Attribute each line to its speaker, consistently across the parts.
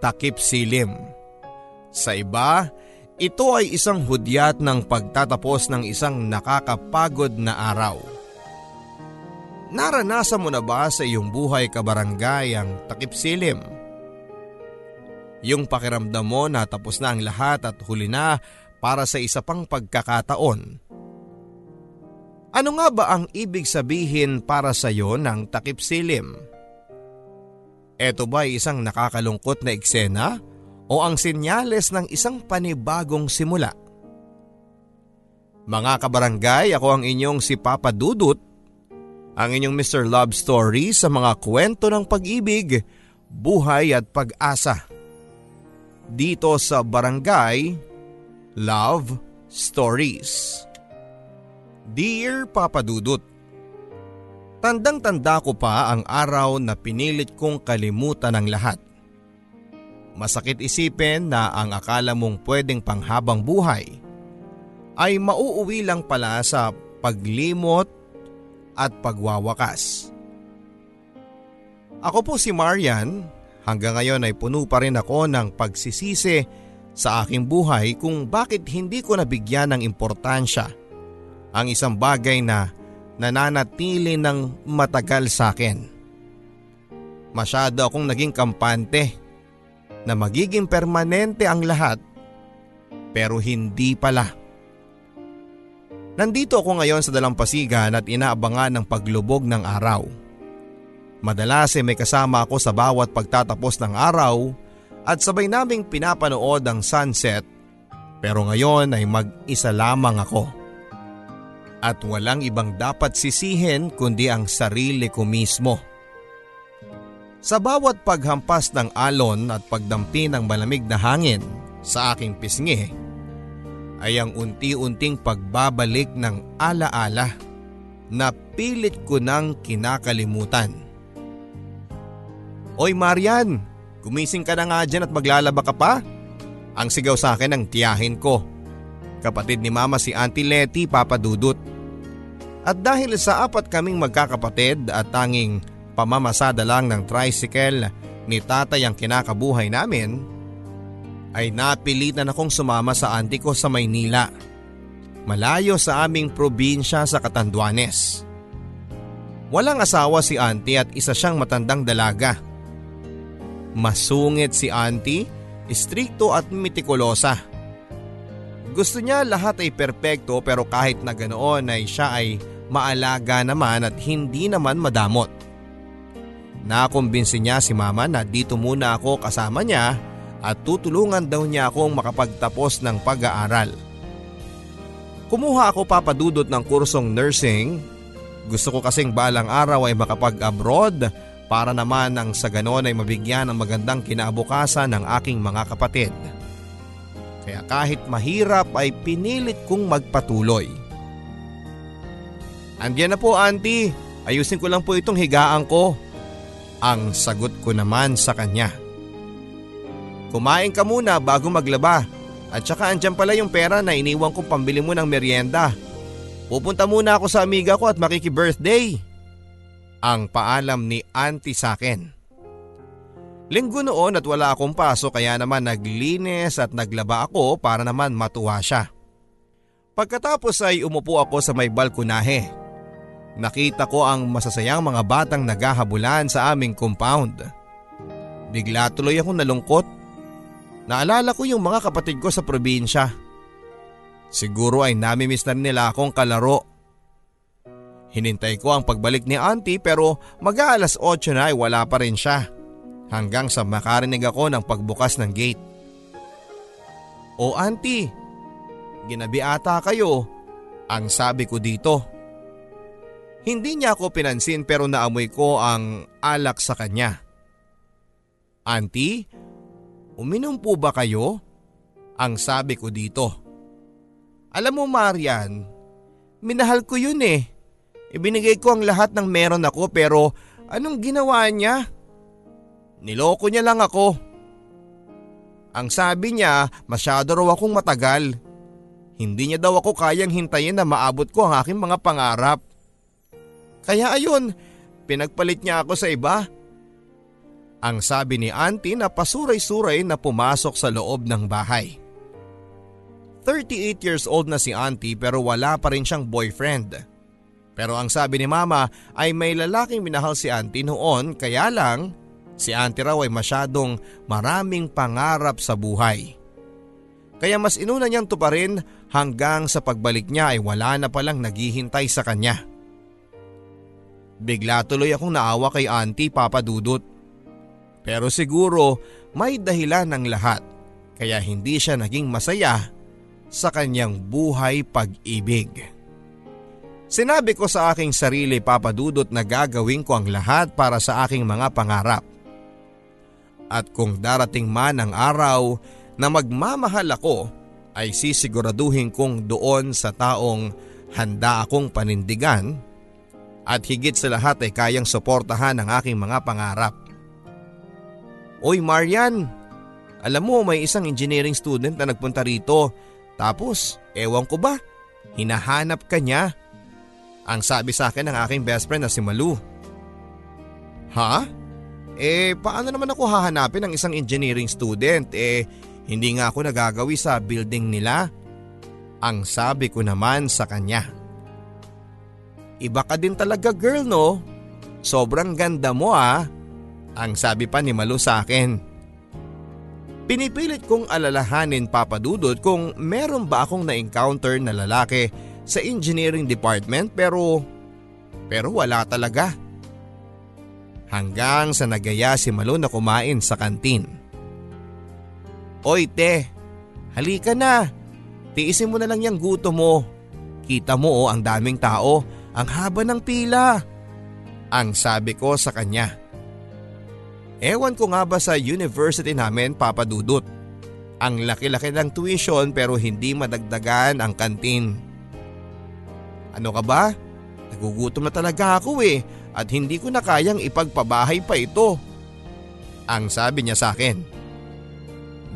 Speaker 1: takip silim. Sa iba, ito ay isang hudyat ng pagtatapos ng isang nakakapagod na araw. Naranasan mo na ba sa iyong buhay kabarangay ang takip silim? Yung pakiramdam mo na tapos na ang lahat at huli na para sa isa pang pagkakataon. Ano nga ba ang ibig sabihin para sa iyo ng takip silim? Ito ba isang nakakalungkot na eksena o ang sinyales ng isang panibagong simula? Mga kabarangay, ako ang inyong si Papa Dudut, ang inyong Mr. Love Story sa mga kwento ng pag-ibig, buhay at pag-asa. Dito sa Barangay Love Stories. Dear Papa Dudut, Tandang-tanda ko pa ang araw na pinilit kong kalimutan ang lahat. Masakit isipin na ang akala mong pwedeng panghabang buhay ay mauuwi lang pala sa paglimot at pagwawakas. Ako po si Marian, hanggang ngayon ay puno pa rin ako ng pagsisisi sa aking buhay kung bakit hindi ko nabigyan ng importansya ang isang bagay na nananatili ng matagal sa akin. Masyado akong naging kampante na magiging permanente ang lahat pero hindi pala. Nandito ako ngayon sa dalampasigan at inaabangan ng paglubog ng araw. Madalas ay may kasama ako sa bawat pagtatapos ng araw at sabay naming pinapanood ang sunset pero ngayon ay mag-isa lamang ako. At walang ibang dapat sisihin kundi ang sarili ko mismo. Sa bawat paghampas ng alon at pagdampi ng malamig na hangin sa aking pisngi, ay ang unti-unting pagbabalik ng alaala na pilit ko nang kinakalimutan. Oy Marian, gumising ka na nga dyan at maglalaba ka pa? Ang sigaw sa akin ng tiyahin ko. Kapatid ni mama si Auntie Letty, Papa Dudut. At dahil sa apat kaming magkakapatid at tanging pamamasada lang ng tricycle ni tatay ang kinakabuhay namin, ay napilitan akong sumama sa auntie ko sa Maynila. Malayo sa aming probinsya sa Catanduanes. Walang asawa si auntie at isa siyang matandang dalaga. Masungit si auntie, istrikto at mitikulosa. Gusto niya lahat ay perpekto pero kahit na ganoon ay siya ay maalaga naman at hindi naman madamot. Nakumbinsi niya si mama na dito muna ako kasama niya at tutulungan daw niya akong makapagtapos ng pag-aaral. Kumuha ako papadudot ng kursong nursing. Gusto ko kasing balang araw ay makapag-abroad para naman ang sa ganon ay mabigyan ng magandang kinabukasan ng aking mga kapatid. Kaya kahit mahirap ay pinilit kong magpatuloy. Andiyan na po auntie, ayusin ko lang po itong higaan ko. Ang sagot ko naman sa kanya. Kumain ka muna bago maglaba at saka andyan pala yung pera na iniwan kong pambili mo ng merienda. Pupunta muna ako sa amiga ko at makiki-birthday. Ang paalam ni auntie sa akin. Linggo noon at wala akong paso kaya naman naglinis at naglaba ako para naman matuwa siya. Pagkatapos ay umupo ako sa may balkonahe nakita ko ang masasayang mga batang naghahabulan sa aming compound. Bigla tuloy akong nalungkot. Naalala ko yung mga kapatid ko sa probinsya. Siguro ay namimiss na nila akong kalaro. Hinintay ko ang pagbalik ni auntie pero mag-aalas 8 na ay wala pa rin siya. Hanggang sa makarinig ako ng pagbukas ng gate. O auntie, ginabi ata kayo. Ang sabi ko dito. Hindi niya ako pinansin pero naamoy ko ang alak sa kanya. Auntie, uminom po ba kayo? Ang sabi ko dito. Alam mo Marian, minahal ko yun eh. Ibinigay ko ang lahat ng meron ako pero anong ginawa niya? Niloko niya lang ako. Ang sabi niya masyado raw akong matagal. Hindi niya daw ako kayang hintayin na maabot ko ang aking mga pangarap. Kaya ayun, pinagpalit niya ako sa iba. Ang sabi ni auntie na pasuray-suray na pumasok sa loob ng bahay. 38 years old na si auntie pero wala pa rin siyang boyfriend. Pero ang sabi ni mama ay may lalaking minahal si auntie noon kaya lang si auntie raw ay masyadong maraming pangarap sa buhay. Kaya mas inuna niyang tuparin hanggang sa pagbalik niya ay wala na palang naghihintay sa kanya. Bigla tuloy akong naawa kay auntie Papa Dudut. Pero siguro may dahilan ng lahat kaya hindi siya naging masaya sa kanyang buhay pag-ibig. Sinabi ko sa aking sarili papadudot na gagawin ko ang lahat para sa aking mga pangarap. At kung darating man ang araw na magmamahal ako ay sisiguraduhin kong doon sa taong handa akong panindigan at higit sa lahat ay kayang suportahan ang aking mga pangarap. Oy Marian, alam mo may isang engineering student na nagpunta rito tapos, ewan ko ba, hinahanap ka niya. Ang sabi sa akin ng aking best friend na si Malu. Ha? Eh paano naman ako hahanapin ng isang engineering student eh hindi nga ako nagagawi sa building nila? Ang sabi ko naman sa kanya. Iba ka din talaga girl no? Sobrang ganda mo ah. Ang sabi pa ni Malu sa akin. Pinipilit kong alalahanin papadudod kung meron ba akong na-encounter na lalaki sa engineering department pero pero wala talaga. Hanggang sa nagaya si Malo na kumain sa kantin. Oy te, halika na. Tiisin mo na lang yung guto mo. Kita mo oh, ang daming tao, ang haba ng pila. Ang sabi ko sa kanya. Ewan ko nga ba sa university namin papadudot. Ang laki-laki ng tuition pero hindi madagdagan ang kantin. Ano ka ba? Nagugutom na talaga ako eh at hindi ko na kayang ipagpabahay pa ito. Ang sabi niya sa akin.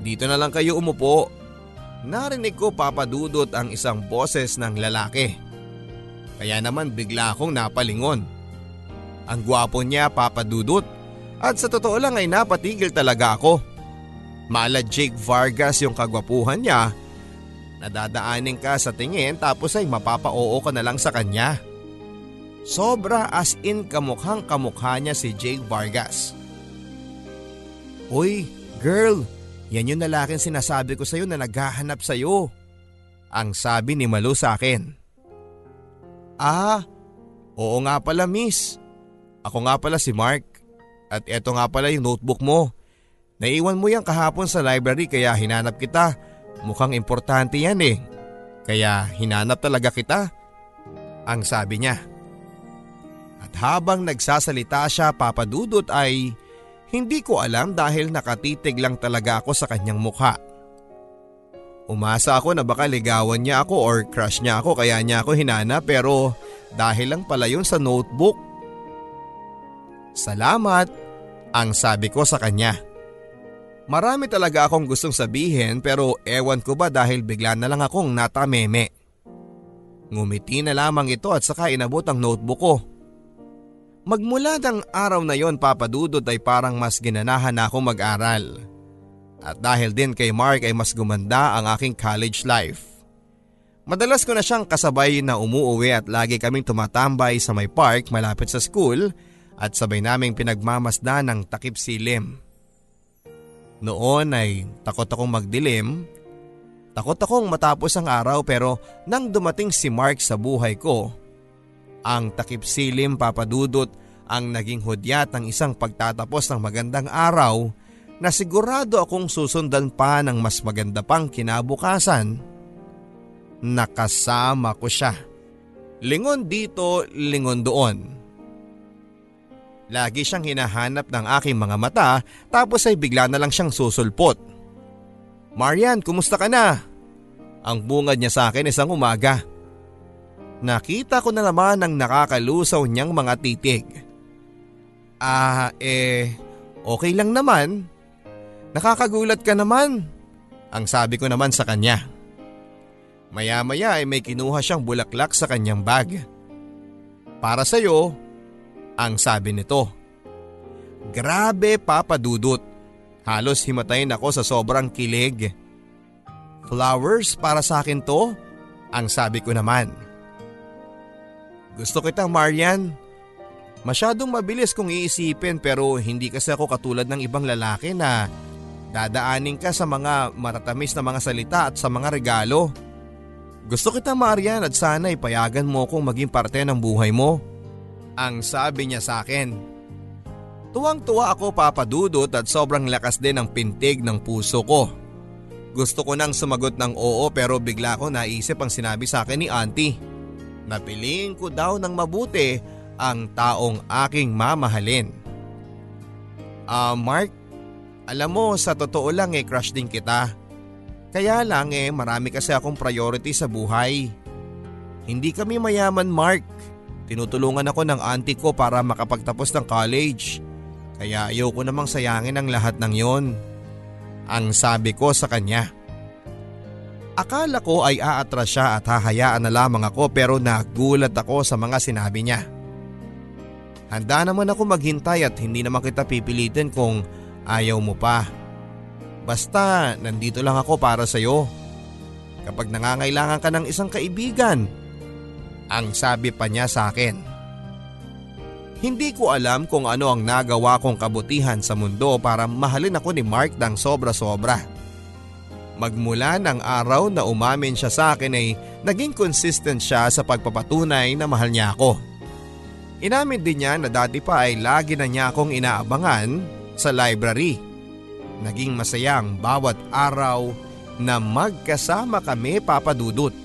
Speaker 1: Dito na lang kayo umupo. Narinig ko papadudot ang isang boses ng lalaki. Kaya naman bigla akong napalingon. Ang gwapo niya papadudot at sa totoo lang ay napatigil talaga ako. Mala Jake Vargas yung kagwapuhan niya. Nadadaanin ka sa tingin tapos ay mapapa-oo ka na lang sa kanya. Sobra as in kamukhang kamukha niya si Jake Vargas. Uy, girl, yan yung lalaking sinasabi ko sa'yo na naghahanap sa'yo. Ang sabi ni Malu sa akin. Ah, oo nga pala miss. Ako nga pala si Mark. At eto nga pala yung notebook mo. Naiwan mo yan kahapon sa library kaya hinanap kita. Mukhang importante yan eh. Kaya hinanap talaga kita. Ang sabi niya. At habang nagsasalita siya papadudot ay hindi ko alam dahil nakatitig lang talaga ako sa kanyang mukha. Umasa ako na baka ligawan niya ako or crush niya ako kaya niya ako hinanap pero dahil lang pala yun sa notebook Salamat, ang sabi ko sa kanya. Marami talaga akong gustong sabihin pero ewan ko ba dahil bigla na lang akong natameme. Ngumiti na lamang ito at saka inabot ang notebook ko. Magmula ng araw na yon papadudot ay parang mas ginanahan na akong mag-aral. At dahil din kay Mark ay mas gumanda ang aking college life. Madalas ko na siyang kasabay na umuuwi at lagi kaming tumatambay sa may park malapit sa school at sabay naming pinagmamasdan ng takip silim. Noon ay takot akong magdilim. Takot akong matapos ang araw pero nang dumating si Mark sa buhay ko, ang takip silim papadudot ang naging hudyat ng isang pagtatapos ng magandang araw na sigurado akong susundan pa ng mas maganda pang kinabukasan. Nakasama ko siya. Lingon dito, lingon doon. Lagi siyang hinahanap ng aking mga mata tapos ay bigla na lang siyang susulpot. Marian, kumusta ka na? Ang bungad niya sa akin isang umaga. Nakita ko na naman ang nakakalusaw niyang mga titig. Ah, eh, okay lang naman. Nakakagulat ka naman. Ang sabi ko naman sa kanya. Maya-maya ay may kinuha siyang bulaklak sa kanyang bag. Para sa'yo, ang sabi nito. Grabe papadudot. Halos himatayin ako sa sobrang kilig. Flowers para sa akin to? Ang sabi ko naman. Gusto kita Marian. Masyadong mabilis kong iisipin pero hindi kasi ako katulad ng ibang lalaki na dadaanin ka sa mga maratamis na mga salita at sa mga regalo. Gusto kita Marian at sana ipayagan mo kong maging parte ng buhay mo. Ang sabi niya sa akin. Tuwang-tuwa ako papadudot at sobrang lakas din ang pintig ng puso ko. Gusto ko nang sumagot ng oo pero bigla ko naisip ang sinabi sa akin ni auntie. Napiliin ko daw ng mabuti ang taong aking mamahalin. Ah uh, Mark, alam mo sa totoo lang eh crush din kita. Kaya lang eh marami kasi akong priority sa buhay. Hindi kami mayaman Mark. Tinutulungan ako ng auntie ko para makapagtapos ng college. Kaya ayoko namang sayangin ang lahat ng yon ang sabi ko sa kanya. Akala ko ay aatras siya at hahayaan na lamang ako pero nagulat ako sa mga sinabi niya. Handa naman ako maghintay at hindi naman kita pipilitin kung ayaw mo pa. Basta nandito lang ako para sa iyo. Kapag nangangailangan ka ng isang kaibigan, ang sabi pa niya sa akin. Hindi ko alam kung ano ang nagawa kong kabutihan sa mundo para mahalin ako ni Mark ng sobra-sobra. Magmula ng araw na umamin siya sa akin ay naging consistent siya sa pagpapatunay na mahal niya ako. Inamin din niya na dati pa ay lagi na niya akong inaabangan sa library. Naging masaya ang bawat araw na magkasama kami papadudot.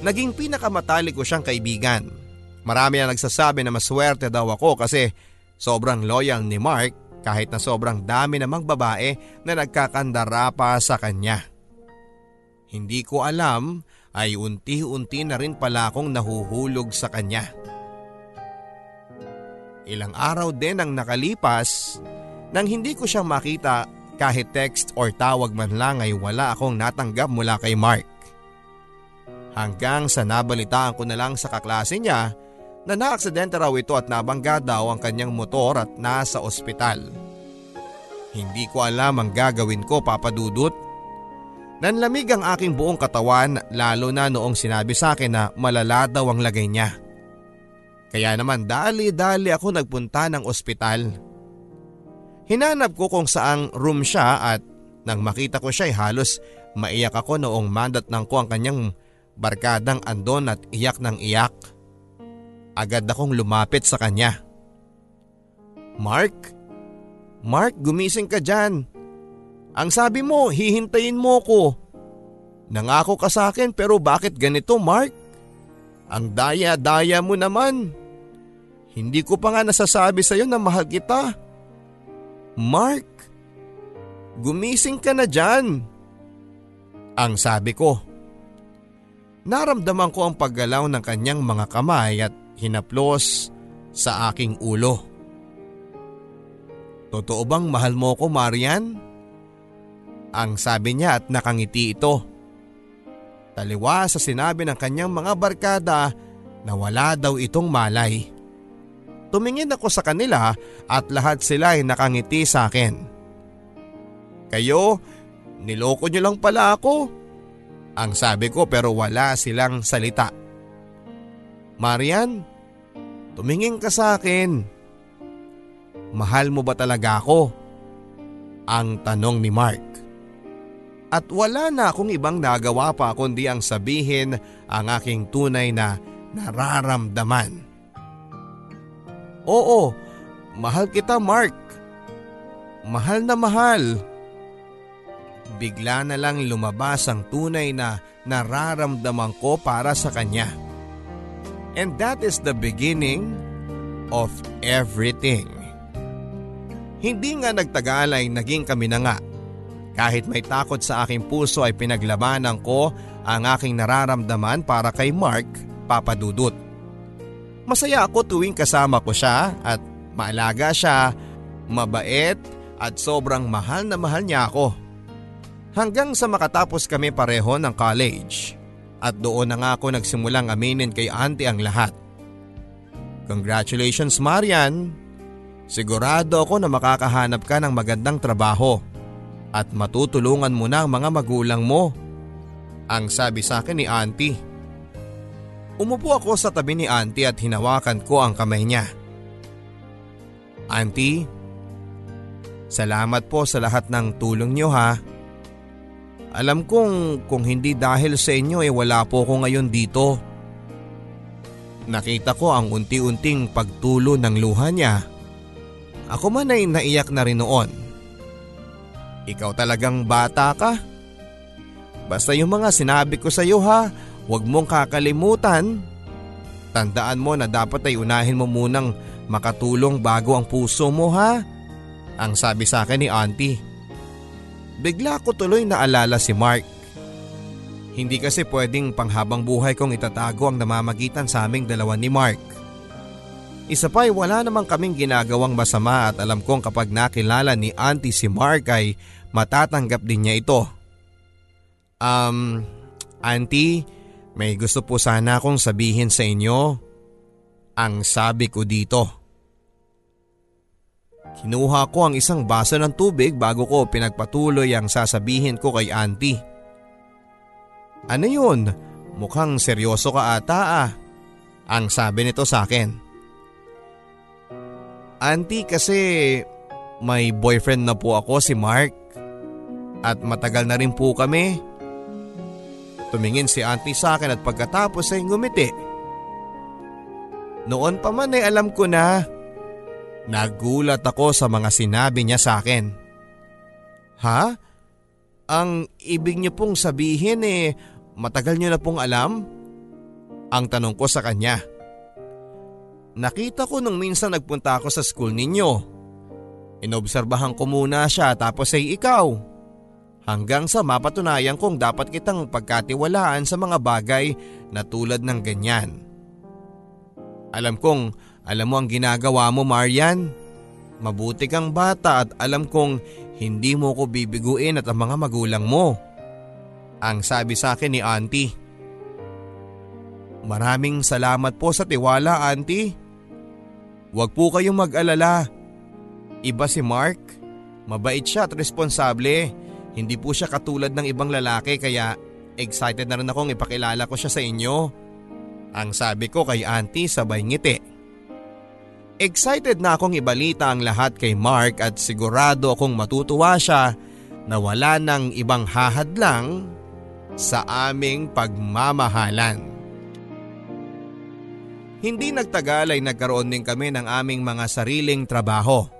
Speaker 1: Naging pinakamatalik ko siyang kaibigan Marami ang nagsasabi na maswerte daw ako kasi sobrang loyal ni Mark kahit na sobrang dami namang babae na nagkakandara pa sa kanya. Hindi ko alam ay unti-unti na rin pala akong nahuhulog sa kanya. Ilang araw din ang nakalipas nang hindi ko siyang makita kahit text or tawag man lang ay wala akong natanggap mula kay Mark. Hanggang sa nabalitaan ko na lang sa kaklase niya na naaksidente raw ito at nabangga daw ang kanyang motor at nasa ospital. Hindi ko alam ang gagawin ko papadudot. Nanlamig ang aking buong katawan lalo na noong sinabi sa akin na malala daw ang lagay niya. Kaya naman dali-dali ako nagpunta ng ospital. Hinanap ko kung saang room siya at nang makita ko siya ay halos maiyak ako noong mandat ng ko ang kanyang barkadang andon at iyak ng iyak. Agad akong lumapit sa kanya. Mark? Mark, gumising ka dyan. Ang sabi mo, hihintayin mo ko. Nangako ka sa akin pero bakit ganito Mark? Ang daya-daya mo naman. Hindi ko pa nga nasasabi sa iyo na mahal kita. Mark, gumising ka na dyan. Ang sabi ko. Naramdaman ko ang paggalaw ng kanyang mga kamay at hinaplos sa aking ulo. Totoo bang mahal mo ko Marian? Ang sabi niya at nakangiti ito. Taliwa sa sinabi ng kanyang mga barkada na wala daw itong malay. Tumingin ako sa kanila at lahat sila ay nakangiti sa akin. Kayo, niloko niyo lang pala ako. Ang sabi ko pero wala silang salita. Marian, tumingin ka sa akin. Mahal mo ba talaga ako? Ang tanong ni Mark. At wala na akong ibang nagawa pa kundi ang sabihin ang aking tunay na nararamdaman. Oo, mahal kita Mark. Mahal na mahal. Bigla na lang lumabas ang tunay na nararamdaman ko para sa kanya. And that is the beginning of everything. Hindi nga nagtagal ay naging kami na nga. Kahit may takot sa aking puso ay pinaglabanan ko ang aking nararamdaman para kay Mark Papadudut. Masaya ako tuwing kasama ko siya at maalaga siya, mabait at sobrang mahal na mahal niya ako. Hanggang sa makatapos kami pareho ng college. At doon na nga ako nagsimulang aminin kay auntie ang lahat. Congratulations Marian! Sigurado ako na makakahanap ka ng magandang trabaho at matutulungan mo na ang mga magulang mo. Ang sabi sa akin ni auntie. Umupo ako sa tabi ni auntie at hinawakan ko ang kamay niya. Auntie, salamat po sa lahat ng tulong niyo ha. Alam kong kung hindi dahil sa inyo eh wala po ako ngayon dito. Nakita ko ang unti-unting pagtulo ng luha niya. Ako man ay naiyak na rin noon. Ikaw talagang bata ka. Basta yung mga sinabi ko sa iyo ha, huwag mong kakalimutan. Tandaan mo na dapat ay unahin mo munang makatulong bago ang puso mo ha? Ang sabi sa akin ni auntie. Bigla ko tuloy naalala si Mark. Hindi kasi pwedeng panghabang buhay kong itatago ang namamagitan sa aming dalawa ni Mark. Isa pa ay wala namang kaming ginagawang masama at alam kong kapag nakilala ni auntie si Mark ay matatanggap din niya ito. Um, auntie, may gusto po sana akong sabihin sa inyo. Ang sabi ko dito. Kinuha ko ang isang baso ng tubig bago ko pinagpatuloy ang sasabihin ko kay auntie. Ano yun? Mukhang seryoso ka ata ah. Ang sabi nito sa akin. Auntie kasi may boyfriend na po ako si Mark. At matagal na rin po kami. Tumingin si auntie sa akin at pagkatapos ay ngumiti. Noon pa man ay alam ko na Nagulat ako sa mga sinabi niya sa akin. Ha? Ang ibig niyo pong sabihin eh, matagal niyo na pong alam? Ang tanong ko sa kanya. Nakita ko nung minsan nagpunta ako sa school ninyo. Inobserbahan ko muna siya tapos ay ikaw. Hanggang sa mapatunayan kong dapat kitang pagkatiwalaan sa mga bagay na tulad ng ganyan. Alam kong alam mo ang ginagawa mo Marian? Mabuti kang bata at alam kong hindi mo ko bibiguin at ang mga magulang mo. Ang sabi sa akin ni auntie. Maraming salamat po sa tiwala auntie. Huwag po kayong mag-alala. Iba si Mark. Mabait siya at responsable. Hindi po siya katulad ng ibang lalaki kaya excited na rin akong ipakilala ko siya sa inyo. Ang sabi ko kay auntie sabay ngiti. Excited na akong ibalita ang lahat kay Mark at sigurado akong matutuwa siya na wala nang ibang hahadlang sa aming pagmamahalan. Hindi nagtagal ay nagkaroon din kami ng aming mga sariling trabaho.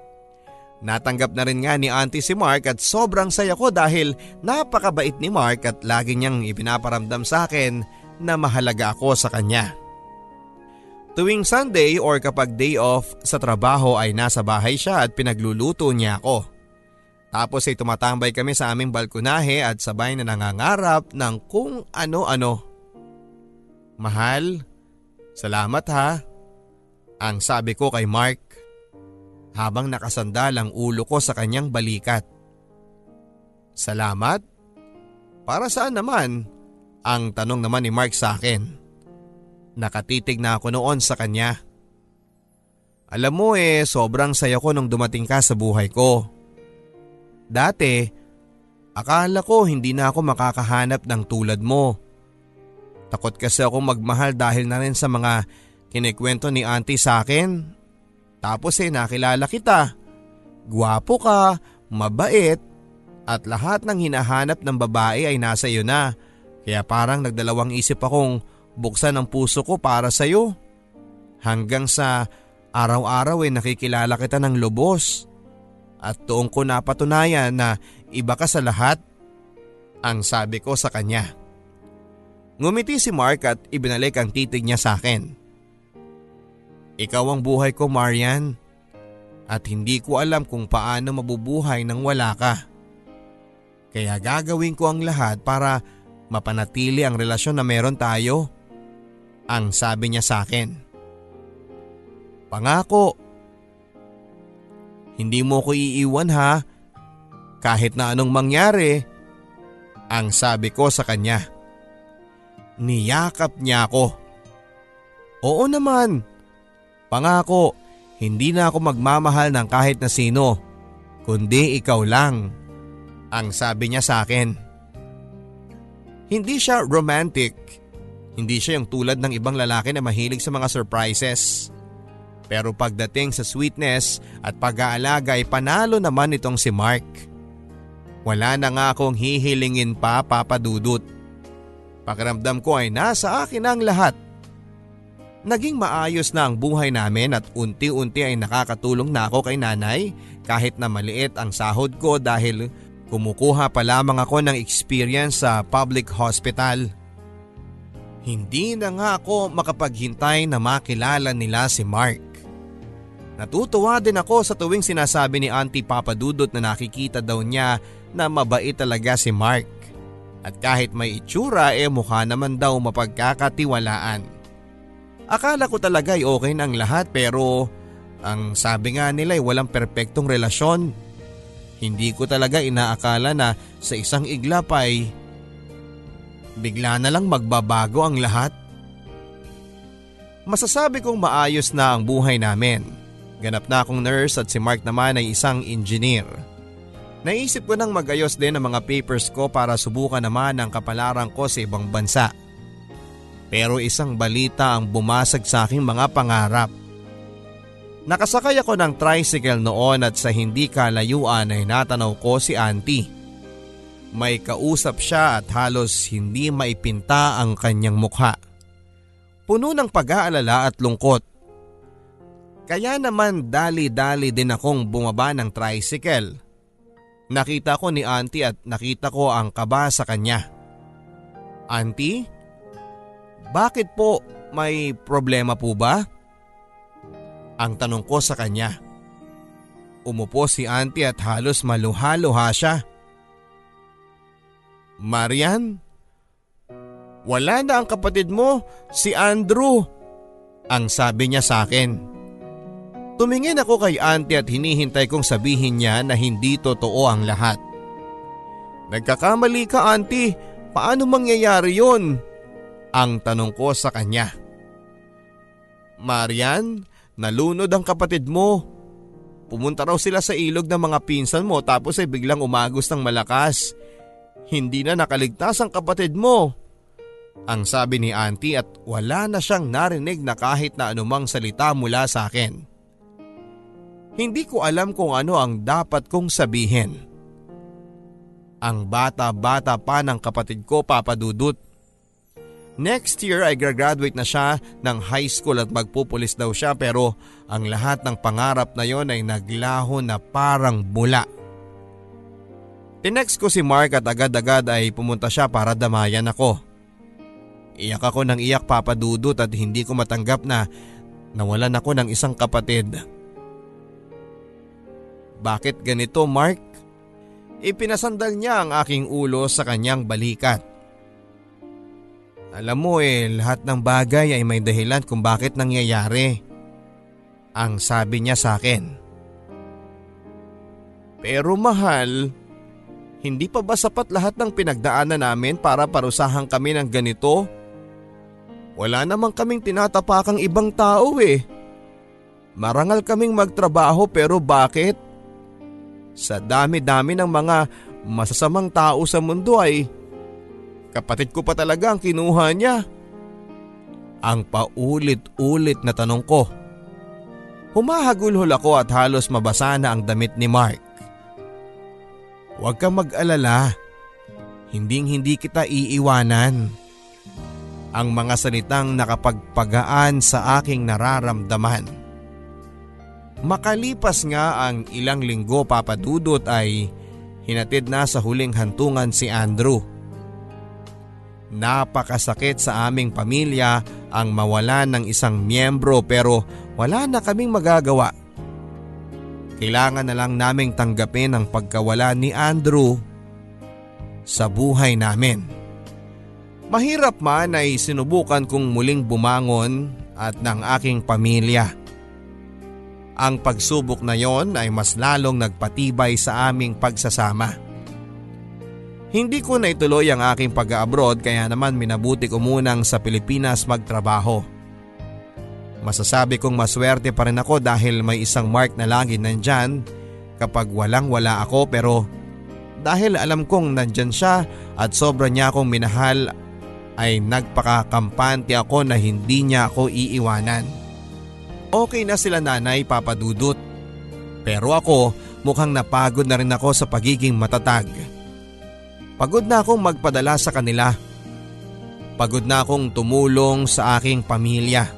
Speaker 1: Natanggap na rin nga ni auntie si Mark at sobrang saya ko dahil napakabait ni Mark at lagi niyang ipinaparamdam sa akin na mahalaga ako sa kanya. Tuwing Sunday or kapag day off sa trabaho ay nasa bahay siya at pinagluluto niya ako. Tapos ay tumatambay kami sa aming balkonahe at sabay na nangangarap ng kung ano-ano. Mahal, salamat ha. Ang sabi ko kay Mark habang nakasandal ang ulo ko sa kanyang balikat. Salamat? Para saan naman? Ang tanong naman ni Mark sa akin. Nakatitig na ako noon sa kanya. Alam mo eh, sobrang saya ko nung dumating ka sa buhay ko. Dati, akala ko hindi na ako makakahanap ng tulad mo. Takot kasi ako magmahal dahil na rin sa mga kinikwento ni auntie sa akin. Tapos eh nakilala kita. Gwapo ka, mabait, at lahat ng hinahanap ng babae ay nasa iyo na. Kaya parang nagdalawang isip akong buksan ang puso ko para sa iyo. Hanggang sa araw-araw ay nakikilala kita ng lubos. At tuong ko napatunayan na iba ka sa lahat. Ang sabi ko sa kanya. Ngumiti si Mark at ibinalik ang titig niya sa akin. Ikaw ang buhay ko Marian. At hindi ko alam kung paano mabubuhay nang wala ka. Kaya gagawin ko ang lahat para mapanatili ang relasyon na meron tayo ang sabi niya sa akin. Pangako. Hindi mo ko iiwan ha. Kahit na anong mangyari. Ang sabi ko sa kanya. Niyakap niya ako. Oo naman. Pangako, hindi na ako magmamahal ng kahit na sino, kundi ikaw lang. Ang sabi niya sa akin. Hindi siya romantic. Hindi siya yung tulad ng ibang lalaki na mahilig sa mga surprises. Pero pagdating sa sweetness at pag-aalaga ay panalo naman itong si Mark. Wala na nga akong hihilingin pa papadudot. Pakiramdam ko ay nasa akin ang lahat. Naging maayos na ang buhay namin at unti-unti ay nakakatulong na ako kay nanay kahit na maliit ang sahod ko dahil kumukuha pa lamang ako ng experience sa public hospital. Hindi na nga ako makapaghintay na makilala nila si Mark. Natutuwa din ako sa tuwing sinasabi ni Auntie Papa Dudut na nakikita daw niya na mabait talaga si Mark. At kahit may itsura eh mukha naman daw mapagkakatiwalaan. Akala ko talaga ay okay ng lahat pero ang sabi nga nila ay walang perpektong relasyon. Hindi ko talaga inaakala na sa isang iglap ay bigla na lang magbabago ang lahat. Masasabi kong maayos na ang buhay namin Ganap na akong nurse at si Mark naman ay isang engineer. Naisip ko nang magayos din ang mga papers ko para subukan naman ang kapalaran ko sa ibang bansa. Pero isang balita ang bumasag sa aking mga pangarap. Nakasakay ako ng tricycle noon at sa hindi kalayuan ay natanaw ko si auntie. May kausap siya at halos hindi maipinta ang kanyang mukha. Puno ng pag-aalala at lungkot. Kaya naman dali-dali din akong bumaba ng tricycle. Nakita ko ni auntie at nakita ko ang kaba sa kanya. Auntie? Bakit po may problema po ba? Ang tanong ko sa kanya. Umupo si auntie at halos maluha-luha siya. Marian? Wala na ang kapatid mo, si Andrew. Ang sabi niya sa akin. Tumingin ako kay auntie at hinihintay kong sabihin niya na hindi totoo ang lahat. Nagkakamali ka auntie, paano mangyayari yon? Ang tanong ko sa kanya. Marian, nalunod ang kapatid mo. Pumunta raw sila sa ilog ng mga pinsan mo tapos ay biglang umagos ng malakas. Hindi na nakaligtas ang kapatid mo. Ang sabi ni auntie at wala na siyang narinig na kahit na anumang salita mula sa akin. Hindi ko alam kung ano ang dapat kong sabihin. Ang bata-bata pa ng kapatid ko papadudot. Next year ay graduate na siya ng high school at magpupulis daw siya pero ang lahat ng pangarap na yon ay naglaho na parang bula. Tinext ko si Mark at agad-agad ay pumunta siya para damayan ako. Iyak ako ng iyak papadudot at hindi ko matanggap na nawalan ako ng isang kapatid. Bakit ganito Mark? Ipinasandal niya ang aking ulo sa kanyang balikat. Alam mo eh, lahat ng bagay ay may dahilan kung bakit nangyayari. Ang sabi niya sa akin. Pero mahal, hindi pa ba sapat lahat ng pinagdaanan namin para parusahan kami ng ganito? Wala namang kaming tinatapakang ibang tao eh. Marangal kaming magtrabaho pero bakit? Sa dami-dami ng mga masasamang tao sa mundo ay kapatid ko pa talaga ang kinuha niya. Ang paulit-ulit na tanong ko. Humahagulhol ako at halos mabasa na ang damit ni Mark. Huwag kang mag-alala. Hinding hindi kita iiwanan. Ang mga salitang nakapagpagaan sa aking nararamdaman. Makalipas nga ang ilang linggo papadudot ay hinatid na sa huling hantungan si Andrew. Napakasakit sa aming pamilya ang mawalan ng isang miyembro pero wala na kaming magagawa. Kailangan na lang naming tanggapin ang pagkawala ni Andrew sa buhay namin. Mahirap man ay sinubukan kong muling bumangon at ng aking pamilya. Ang pagsubok na yon ay mas lalong nagpatibay sa aming pagsasama. Hindi ko na ituloy ang aking pag-abroad kaya naman minabuti ko munang sa Pilipinas magtrabaho. Masasabi kong maswerte pa rin ako dahil may isang Mark na lagi nandyan kapag walang wala ako pero dahil alam kong nandyan siya at sobra niya akong minahal ay nagpakakampante ako na hindi niya ako iiwanan. Okay na sila nanay papadudot. Pero ako mukhang napagod na rin ako sa pagiging matatag. Pagod na akong magpadala sa kanila. Pagod na akong tumulong sa aking pamilya.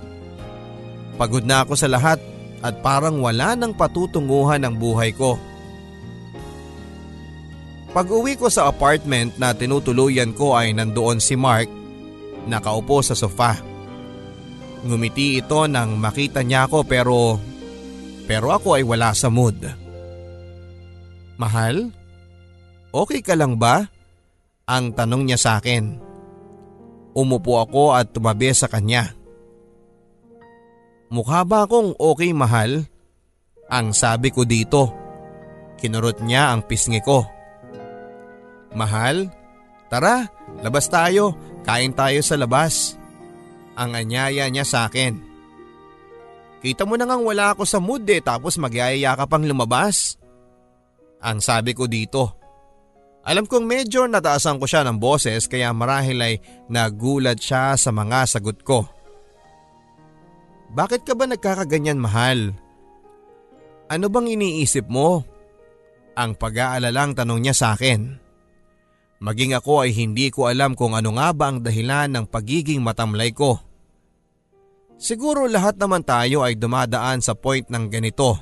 Speaker 1: Pagod na ako sa lahat at parang wala nang patutunguhan ang buhay ko. Pag uwi ko sa apartment na tinutuluyan ko ay nandoon si Mark nakaupo sa sofa. Ngumiti ito nang makita niya ako pero pero ako ay wala sa mood. Mahal? Okay ka lang ba? Ang tanong niya sa akin. Umupo ako at tumabi sa kanya. Mukha ba akong okay mahal? Ang sabi ko dito. Kinurot niya ang pisngi ko. Mahal, tara, labas tayo, kain tayo sa labas. Ang anyaya niya sa akin. Kita mo na ngang wala ako sa mood eh tapos magyayaya ka pang lumabas. Ang sabi ko dito. Alam kong medyo nataasan ko siya ng boses kaya marahil ay nagulat siya sa mga sagot ko. Bakit ka ba nagkakaganyan mahal? Ano bang iniisip mo? Ang pag-aalalang tanong niya sa akin. Maging ako ay hindi ko alam kung ano nga ba ang dahilan ng pagiging matamlay ko. Siguro lahat naman tayo ay dumadaan sa point ng ganito.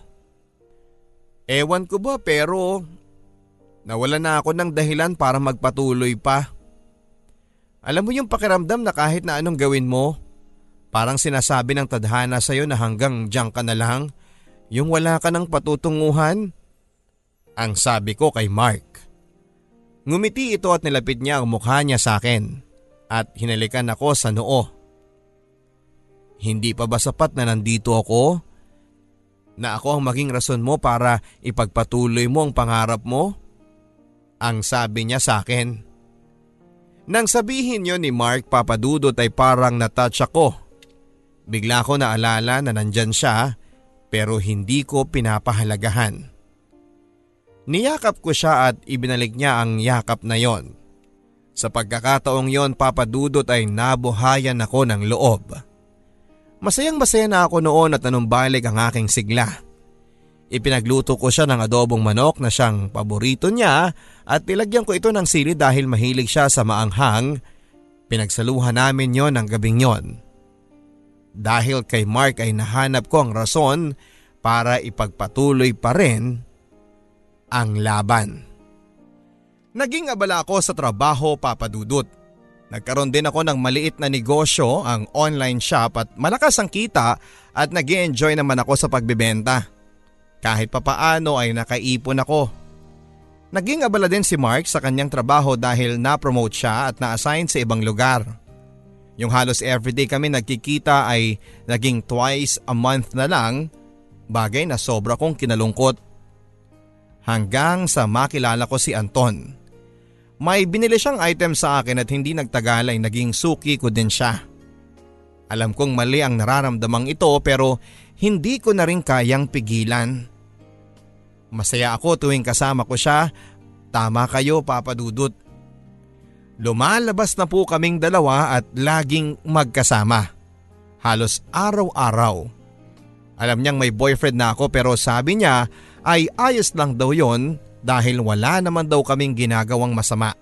Speaker 1: Ewan ko ba pero nawala na ako ng dahilan para magpatuloy pa. Alam mo yung pakiramdam na kahit na anong gawin mo, Parang sinasabi ng tadhana sa iyo na hanggang diyan ka na lang, yung wala ka ng patutunguhan. Ang sabi ko kay Mark. Ngumiti ito at nilapit niya ang mukha niya sa akin at hinalikan ako sa noo. Hindi pa ba sapat na nandito ako? Na ako ang maging rason mo para ipagpatuloy mo ang pangarap mo? Ang sabi niya sa akin. Nang sabihin yon ni Mark papadudot ay parang natouch ako Bigla ko naalala na nandyan siya pero hindi ko pinapahalagahan. Niyakap ko siya at ibinalik niya ang yakap na yon. Sa pagkakataong yon papadudot ay nabuhayan ako ng loob. Masayang masaya na ako noon at nanumbalik ang aking sigla. Ipinagluto ko siya ng adobong manok na siyang paborito niya at nilagyan ko ito ng sili dahil mahilig siya sa maanghang. Pinagsaluhan namin yon ng gabing yon. Dahil kay Mark ay nahanap ko ang rason para ipagpatuloy pa rin ang laban. Naging abala ako sa trabaho papadudot. Nagkaroon din ako ng maliit na negosyo, ang online shop at malakas ang kita at nag enjoy naman ako sa pagbebenta. Kahit papaano ay nakaipon ako. Naging abala din si Mark sa kanyang trabaho dahil na-promote siya at na-assign sa ibang lugar. Yung halos everyday kami nagkikita ay naging twice a month na lang, bagay na sobra kong kinalungkot. Hanggang sa makilala ko si Anton. May binili siyang item sa akin at hindi nagtagal ay naging suki ko din siya. Alam kong mali ang nararamdamang ito pero hindi ko na rin kayang pigilan. Masaya ako tuwing kasama ko siya. Tama kayo papadudot. Lumalabas na po kaming dalawa at laging magkasama. Halos araw-araw. Alam niyang may boyfriend na ako pero sabi niya ay ayos lang daw yon dahil wala naman daw kaming ginagawang masama.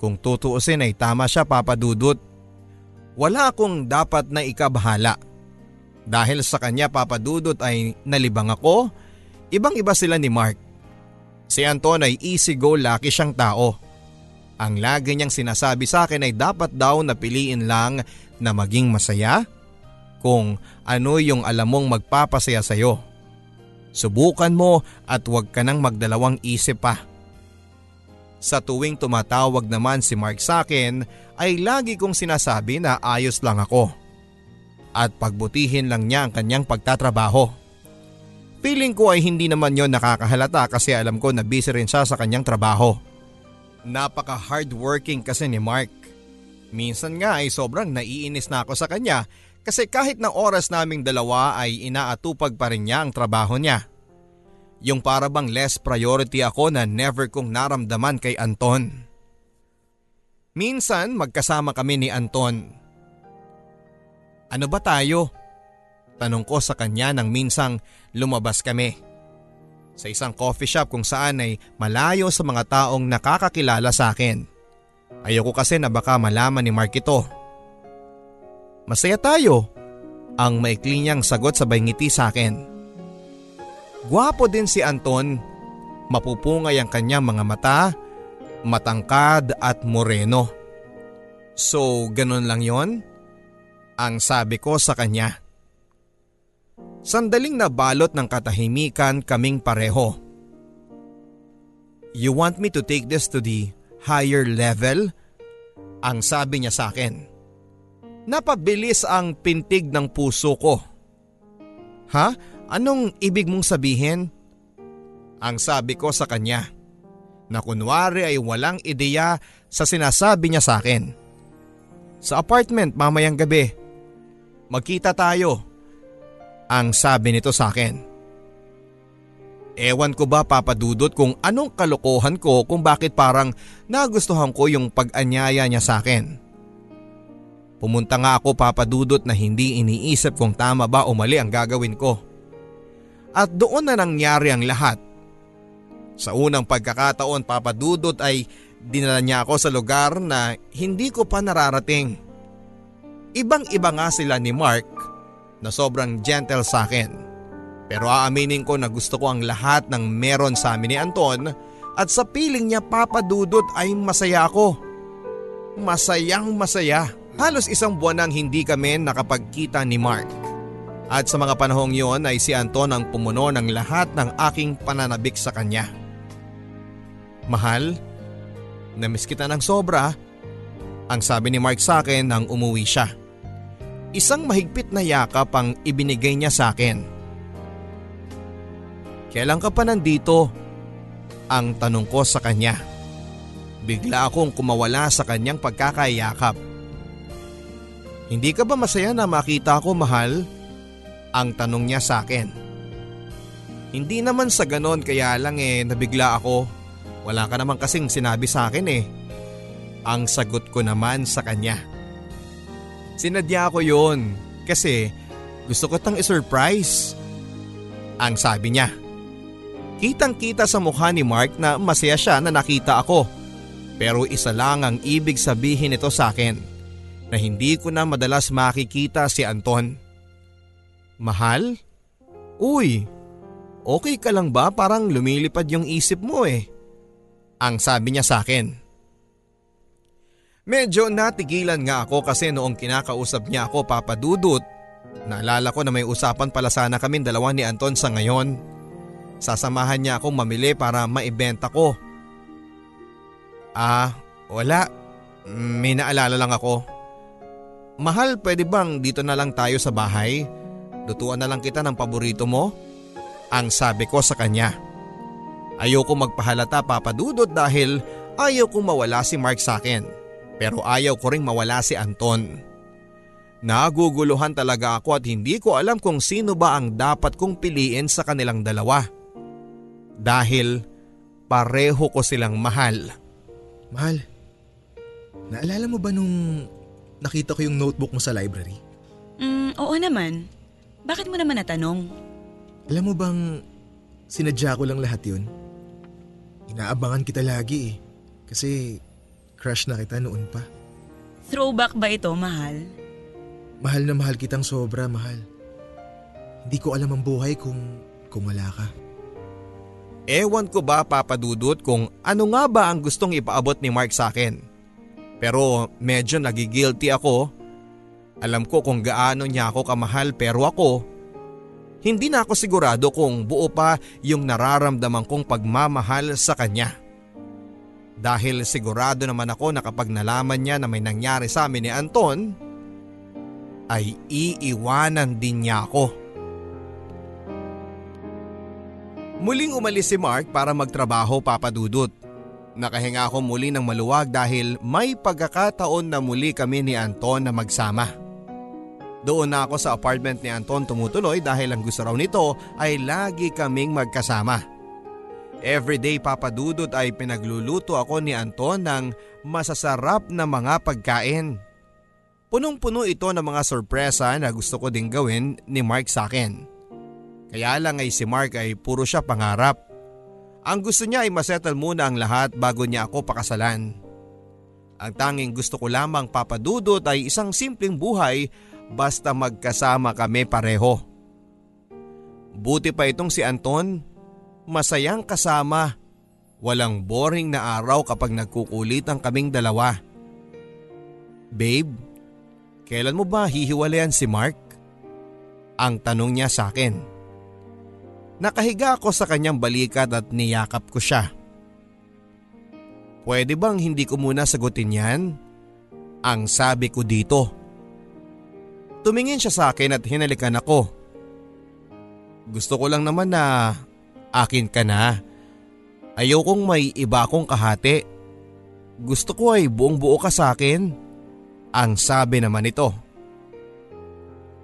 Speaker 1: Kung tutuusin ay tama siya papadudot. Wala akong dapat na ikabahala. Dahil sa kanya papadudot ay nalibang ako, ibang iba sila ni Mark. Si Anton ay easy go lucky siyang tao. Ang lagi niyang sinasabi sa akin ay dapat daw napiliin lang na maging masaya kung ano yung alam mong magpapasaya sa iyo. Subukan mo at huwag ka nang magdalawang isip pa. Sa tuwing tumatawag naman si Mark sa akin ay lagi kong sinasabi na ayos lang ako. At pagbutihin lang niya ang kanyang pagtatrabaho. Feeling ko ay hindi naman yon nakakahalata kasi alam ko na busy rin siya sa kanyang trabaho. Napaka hardworking kasi ni Mark. Minsan nga ay sobrang naiinis na ako sa kanya Kasi kahit na oras naming dalawa ay inaatupag pa rin niya ang trabaho niya. Yung para bang less priority ako na never kong naramdaman kay Anton. Minsan magkasama kami ni Anton. Ano ba tayo? Tanong ko sa kanya nang minsang lumabas kami. Sa isang coffee shop kung saan ay malayo sa mga taong nakakakilala sa akin. Ayoko kasi na baka malaman ni Mark ito. Masaya tayo. Ang maikli niyang sagot sabay ngiti sa akin. Gwapo din si Anton. Mapupungay ang kanyang mga mata, matangkad at moreno. So ganun lang yon? Ang sabi ko sa kanya. Sandaling nabalot ng katahimikan kaming pareho. You want me to take this to the higher level? Ang sabi niya sa akin. Napabilis ang pintig ng puso ko. Ha? Anong ibig mong sabihin? Ang sabi ko sa kanya na kunwari ay walang ideya sa sinasabi niya sa akin. Sa apartment mamayang gabi. Magkita tayo. Ang sabi nito sa akin. Ewan ko ba papadudot kung anong kalokohan ko kung bakit parang nagustuhan ko yung pag-anyaya niya sa akin. Pumunta nga ako papadudot na hindi iniisip kung tama ba o mali ang gagawin ko. At doon na nangyari ang lahat. Sa unang pagkakataon papadudot ay dinala niya ako sa lugar na hindi ko pa nararating. Ibang iba nga sila ni Mark na sobrang gentle sa akin. Pero aaminin ko na gusto ko ang lahat ng meron sa amin ni Anton at sa piling niya papadudot ay masaya ako. Masayang masaya. Halos isang buwan nang hindi kami nakapagkita ni Mark. At sa mga panahong yon ay si Anton ang pumuno ng lahat ng aking pananabik sa kanya. Mahal, namiss kita ng sobra. Ang sabi ni Mark sa akin nang umuwi siya. Isang mahigpit na yakap ang ibinigay niya sa akin. Kailan ka pa nandito? Ang tanong ko sa kanya. Bigla akong kumawala sa kanyang pagkakayakap. Hindi ka ba masaya na makita ko mahal? Ang tanong niya sa akin. Hindi naman sa ganon kaya lang eh nabigla ako. Wala ka naman kasing sinabi sa akin eh. Ang sagot ko naman sa kanya. Sinadya ko yon kasi gusto ko tang isurprise. Ang sabi niya. Kitang kita sa mukha ni Mark na masaya siya na nakita ako. Pero isa lang ang ibig sabihin nito sa akin na hindi ko na madalas makikita si Anton. Mahal? Uy, okay ka lang ba? Parang lumilipad yung isip mo eh. Ang sabi niya sa akin. Medyo natigilan nga ako kasi noong kinakausap niya ako papadudot. Naalala ko na may usapan pala sana kami dalawa ni Anton sa ngayon. Sasamahan niya akong mamili para maibenta ko. Ah, wala. May naalala lang ako. Mahal, pwede bang dito na lang tayo sa bahay? Lutuan na lang kita ng paborito mo? Ang sabi ko sa kanya. Ayoko magpahalata papadudot dahil ayaw kong mawala si Mark sa akin. Pero ayaw ko ring mawala si Anton. Naguguluhan talaga ako at hindi ko alam kung sino ba ang dapat kong piliin sa kanilang dalawa. Dahil pareho ko silang mahal.
Speaker 2: Mahal, naalala mo ba nung Nakita ko yung notebook mo sa library.
Speaker 3: Mm, oo naman. Bakit mo naman natanong?
Speaker 2: Alam mo bang sinadya ko lang lahat yun? Inaabangan kita lagi eh. Kasi crush na kita noon pa.
Speaker 3: Throwback ba ito, mahal?
Speaker 2: Mahal na mahal kitang sobra, mahal. Hindi ko alam ang buhay kung, kung wala ka.
Speaker 1: Ewan ko ba papadudot kung ano nga ba ang gustong ipaabot ni Mark sa akin. Pero medyo nagigilty ako. Alam ko kung gaano niya ako kamahal pero ako, hindi na ako sigurado kung buo pa yung nararamdaman kong pagmamahal sa kanya. Dahil sigurado naman ako na kapag nalaman niya na may nangyari sa amin ni Anton, ay iiwanan din niya ako. Muling umalis si Mark para magtrabaho papadudot. Nakahinga ako muli ng maluwag dahil may pagkakataon na muli kami ni Anton na magsama. Doon na ako sa apartment ni Anton tumutuloy dahil ang gusto raw nito ay lagi kaming magkasama. Everyday papadudot ay pinagluluto ako ni Anton ng masasarap na mga pagkain. Punong-puno ito ng mga sorpresa na gusto ko ding gawin ni Mark sa akin. Kaya lang ay si Mark ay puro siya pangarap. Ang gusto niya ay masettle muna ang lahat bago niya ako pakasalan. Ang tanging gusto ko lamang papadudot ay isang simpleng buhay basta magkasama kami pareho. Buti pa itong si Anton, masayang kasama. Walang boring na araw kapag nagkukulit ang kaming dalawa. Babe, kailan mo ba hihiwalayan si Mark? Ang tanong niya sa akin. Nakahiga ako sa kanyang balikat at niyakap ko siya. Pwede bang hindi ko muna sagutin yan? Ang sabi ko dito. Tumingin siya sa akin at hinalikan ako. Gusto ko lang naman na akin ka na. Ayokong may iba akong kahati. Gusto ko ay buong buo ka sa akin. Ang sabi naman ito.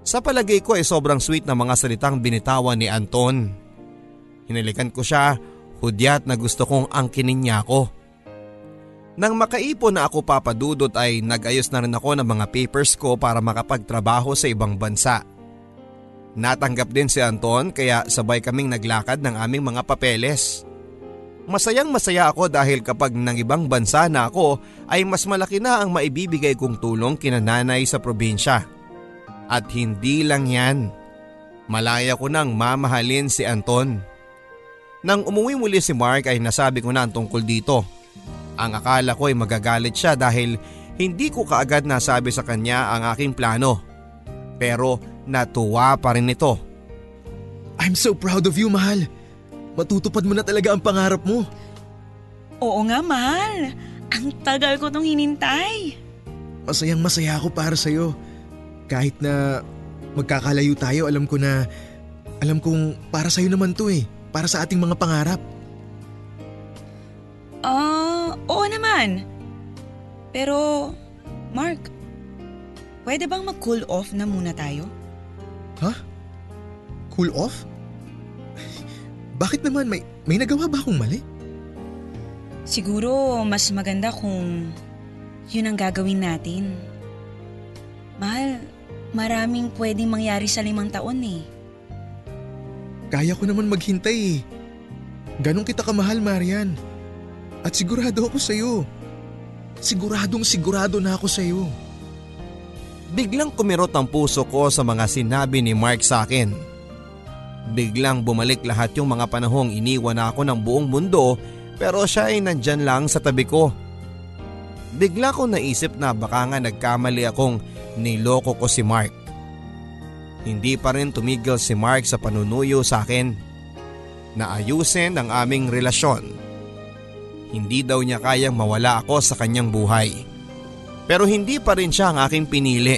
Speaker 1: Sa palagay ko ay sobrang sweet na mga salitang binitawan ni Anton. Hinalikan ko siya, hudyat na gusto kong angkinin niya ako. Nang makaipon na ako papadudot ay nag-ayos na rin ako ng mga papers ko para makapagtrabaho sa ibang bansa. Natanggap din si Anton kaya sabay kaming naglakad ng aming mga papeles. Masayang masaya ako dahil kapag nang ibang bansa na ako ay mas malaki na ang maibibigay kong tulong kinananay sa probinsya. At hindi lang yan. Malaya ko nang mamahalin si Anton. Nang umuwi muli si Mark ay nasabi ko na ang tungkol dito. Ang akala ko ay magagalit siya dahil hindi ko kaagad nasabi sa kanya ang aking plano. Pero natuwa pa rin ito.
Speaker 2: I'm so proud of you, mahal. Matutupad mo na talaga ang pangarap mo.
Speaker 3: Oo nga, mahal. Ang tagal ko tong hinintay.
Speaker 2: Masayang masaya ako para sa'yo. Kahit na magkakalayo tayo, alam ko na, alam kong para sa'yo naman to eh. Para sa ating mga pangarap.
Speaker 3: Ah, oo naman. Pero, Mark, pwede bang mag-cool off na muna tayo?
Speaker 2: Ha? Cool off? Bakit naman? May, may nagawa ba akong mali?
Speaker 3: Siguro mas maganda kung yun ang gagawin natin. Mahal, maraming pwedeng mangyari sa limang taon eh.
Speaker 2: Kaya ko naman maghintay eh. Ganon kita kamahal, Marian. At sigurado ako sa'yo. Siguradong sigurado na ako sa'yo.
Speaker 1: Biglang kumirot ang puso ko sa mga sinabi ni Mark sa akin. Biglang bumalik lahat yung mga panahong iniwan ako ng buong mundo pero siya ay nandyan lang sa tabi ko. Bigla ko naisip na baka nga nagkamali akong niloko ko si Mark. Hindi pa rin tumigil si Mark sa panunuyo sa akin na ayusin ang aming relasyon. Hindi daw niya kayang mawala ako sa kanyang buhay. Pero hindi pa rin siya ang aking pinili.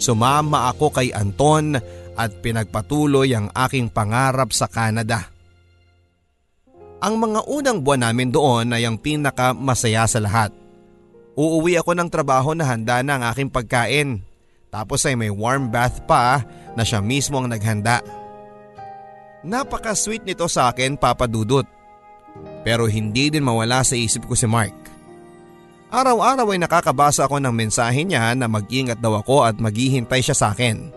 Speaker 1: Sumama ako kay Anton at pinagpatuloy ang aking pangarap sa Canada. Ang mga unang buwan namin doon ay ang pinakamasaya sa lahat. Uuwi ako ng trabaho na handa na ang aking pagkain. Tapos ay may warm bath pa na siya mismo ang naghanda. Napaka-sweet nito sa akin papadudot. Pero hindi din mawala sa isip ko si Mark. Araw-araw ay nakakabasa ako ng mensahe niya na mag-ingat daw ako at maghihintay siya sa akin.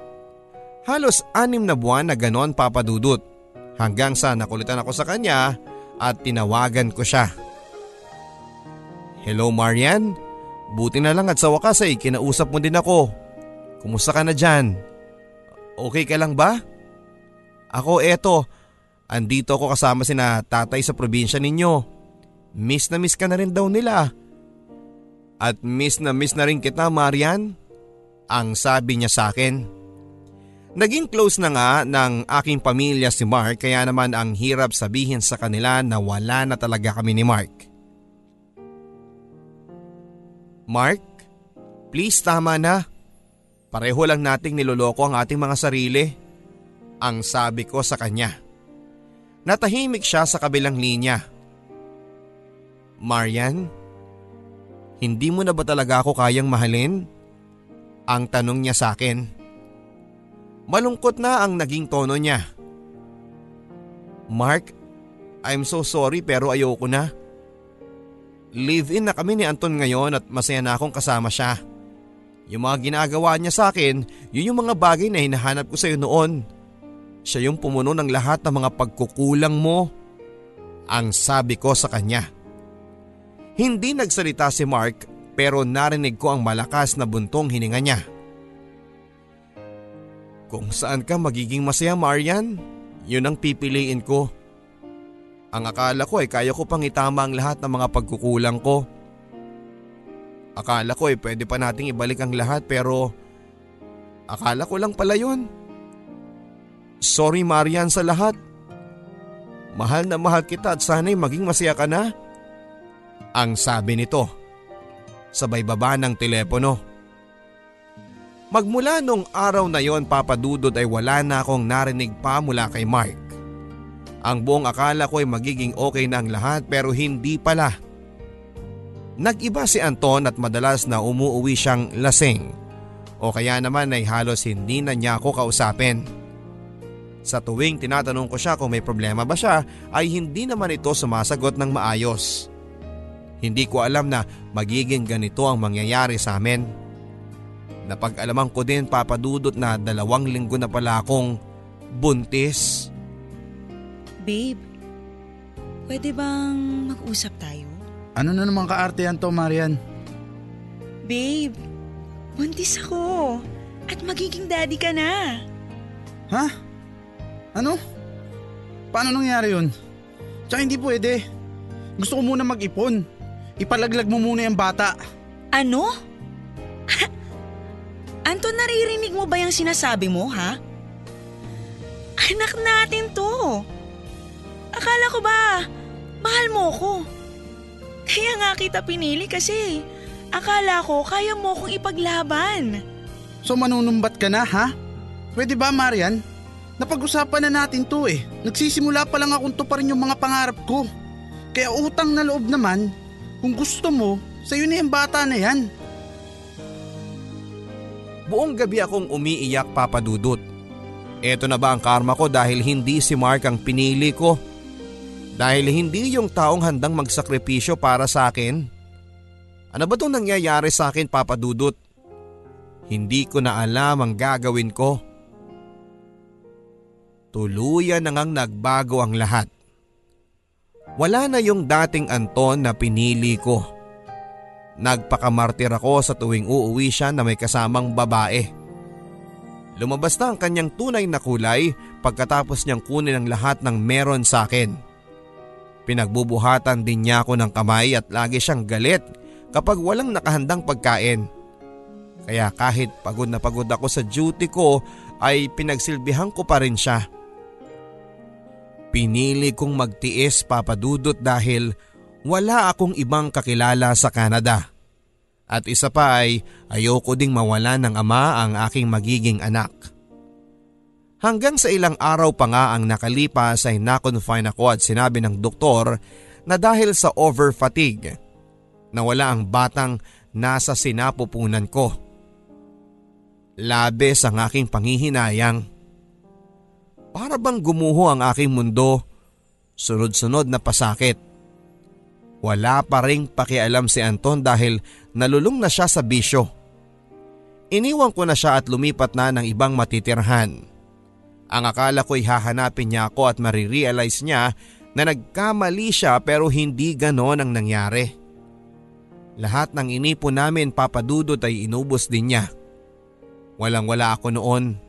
Speaker 1: Halos anim na buwan na ganon papadudot hanggang sa nakulitan ako sa kanya at tinawagan ko siya. Hello Marian, buti na lang at sa wakas ay kinausap mo din ako. Kumusta ka na dyan? Okay ka lang ba? Ako eto, andito ako kasama si na tatay sa probinsya ninyo. Miss na miss ka na rin daw nila. At miss na miss na rin kita Marian. Ang sabi niya sa akin. Naging close na nga ng aking pamilya si Mark kaya naman ang hirap sabihin sa kanila na wala na talaga kami ni Mark. Mark, please tama na. Pareho lang nating niloloko ang ating mga sarili. Ang sabi ko sa kanya. Natahimik siya sa kabilang linya. Marian, hindi mo na ba talaga ako kayang mahalin? Ang tanong niya sa akin. Malungkot na ang naging tono niya. Mark, I'm so sorry pero ayoko na. Live-in na kami ni Anton ngayon at masaya na akong kasama siya. Yung mga ginagawa niya sa akin, yun yung mga bagay na hinahanap ko sa iyo noon. Siya yung pumuno ng lahat ng mga pagkukulang mo. Ang sabi ko sa kanya. Hindi nagsalita si Mark pero narinig ko ang malakas na buntong hininga niya. Kung saan ka magiging masaya Marian, yun ang pipiliin ko. Ang akala ko ay kaya ko pang itama ang lahat ng mga pagkukulang ko. Akala ko ay pwede pa nating ibalik ang lahat pero akala ko lang pala yun. Sorry Marian sa lahat. Mahal na mahal kita at sana'y maging masaya ka na. Ang sabi nito. Sabay baba ng telepono. Magmula nung araw na yon papadudod ay wala na akong narinig pa mula kay Mark. Ang buong akala ko ay magiging okay na ang lahat pero hindi pala. Nag-iba si Anton at madalas na umuuwi siyang lasing o kaya naman ay halos hindi na niya ako kausapin. Sa tuwing tinatanong ko siya kung may problema ba siya ay hindi naman ito sumasagot ng maayos. Hindi ko alam na magiging ganito ang mangyayari sa amin. Napag-alaman ko din papadudot na dalawang linggo na pala akong buntis.
Speaker 3: Babe, pwede bang mag-usap tayo?
Speaker 4: Ano na naman kaartehan to, Marian?
Speaker 3: Babe, buntis ako. At magiging daddy ka na.
Speaker 4: Ha? Ano? Paano nangyari yun? Tsaka hindi pwede. Gusto ko muna mag-ipon. Ipalaglag mo muna yung bata.
Speaker 3: Ano? Anton, naririnig mo ba yung sinasabi mo, ha? Anak natin to. Akala ko ba, mahal mo ko. Kaya nga kita pinili kasi akala ko kaya mo kong ipaglaban.
Speaker 4: So manunumbat ka na, ha? Pwede ba, Marian? Napag-usapan na natin to eh. Nagsisimula pa lang akong to pa rin yung mga pangarap ko. Kaya utang na loob naman, kung gusto mo, sa'yo na yung bata na yan.
Speaker 1: Buong gabi akong umiiyak papadudot. Ito na ba ang karma ko dahil hindi si Mark ang pinili ko? Dahil hindi yung taong handang magsakripisyo para sa akin? Ano ba itong nangyayari sa akin papadudot? Hindi ko na alam ang gagawin ko. Tuluyan na ngang nagbago ang lahat. Wala na yung dating Anton na pinili ko. Nagpakamartir ako sa tuwing uuwi siya na may kasamang babae. Lumabas na ang kanyang tunay na kulay pagkatapos niyang kunin ang lahat ng meron sa akin. Pinagbubuhatan din niya ako ng kamay at lagi siyang galit kapag walang nakahandang pagkain. Kaya kahit pagod na pagod ako sa duty ko ay pinagsilbihan ko pa rin siya. Pinili kong magtiis papadudot dahil wala akong ibang kakilala sa Canada. At isa pa ay ayoko ding mawala ng ama ang aking magiging anak. Hanggang sa ilang araw pa nga ang nakalipas ay nakonfine ako at sinabi ng doktor na dahil sa over-fatigue, nawala ang batang nasa sinapupunan ko. Labes ang aking panghihinayang. Para bang gumuho ang aking mundo, sunod-sunod na pasakit. Wala pa ring pakialam si Anton dahil nalulung na siya sa bisyo. Iniwan ko na siya at lumipat na ng ibang matitirhan. Ang akala ko'y hahanapin niya ako at marirealize niya na nagkamali siya pero hindi ganon ang nangyari. Lahat ng inipon namin papadudot ay inubos din niya. Walang wala ako noon.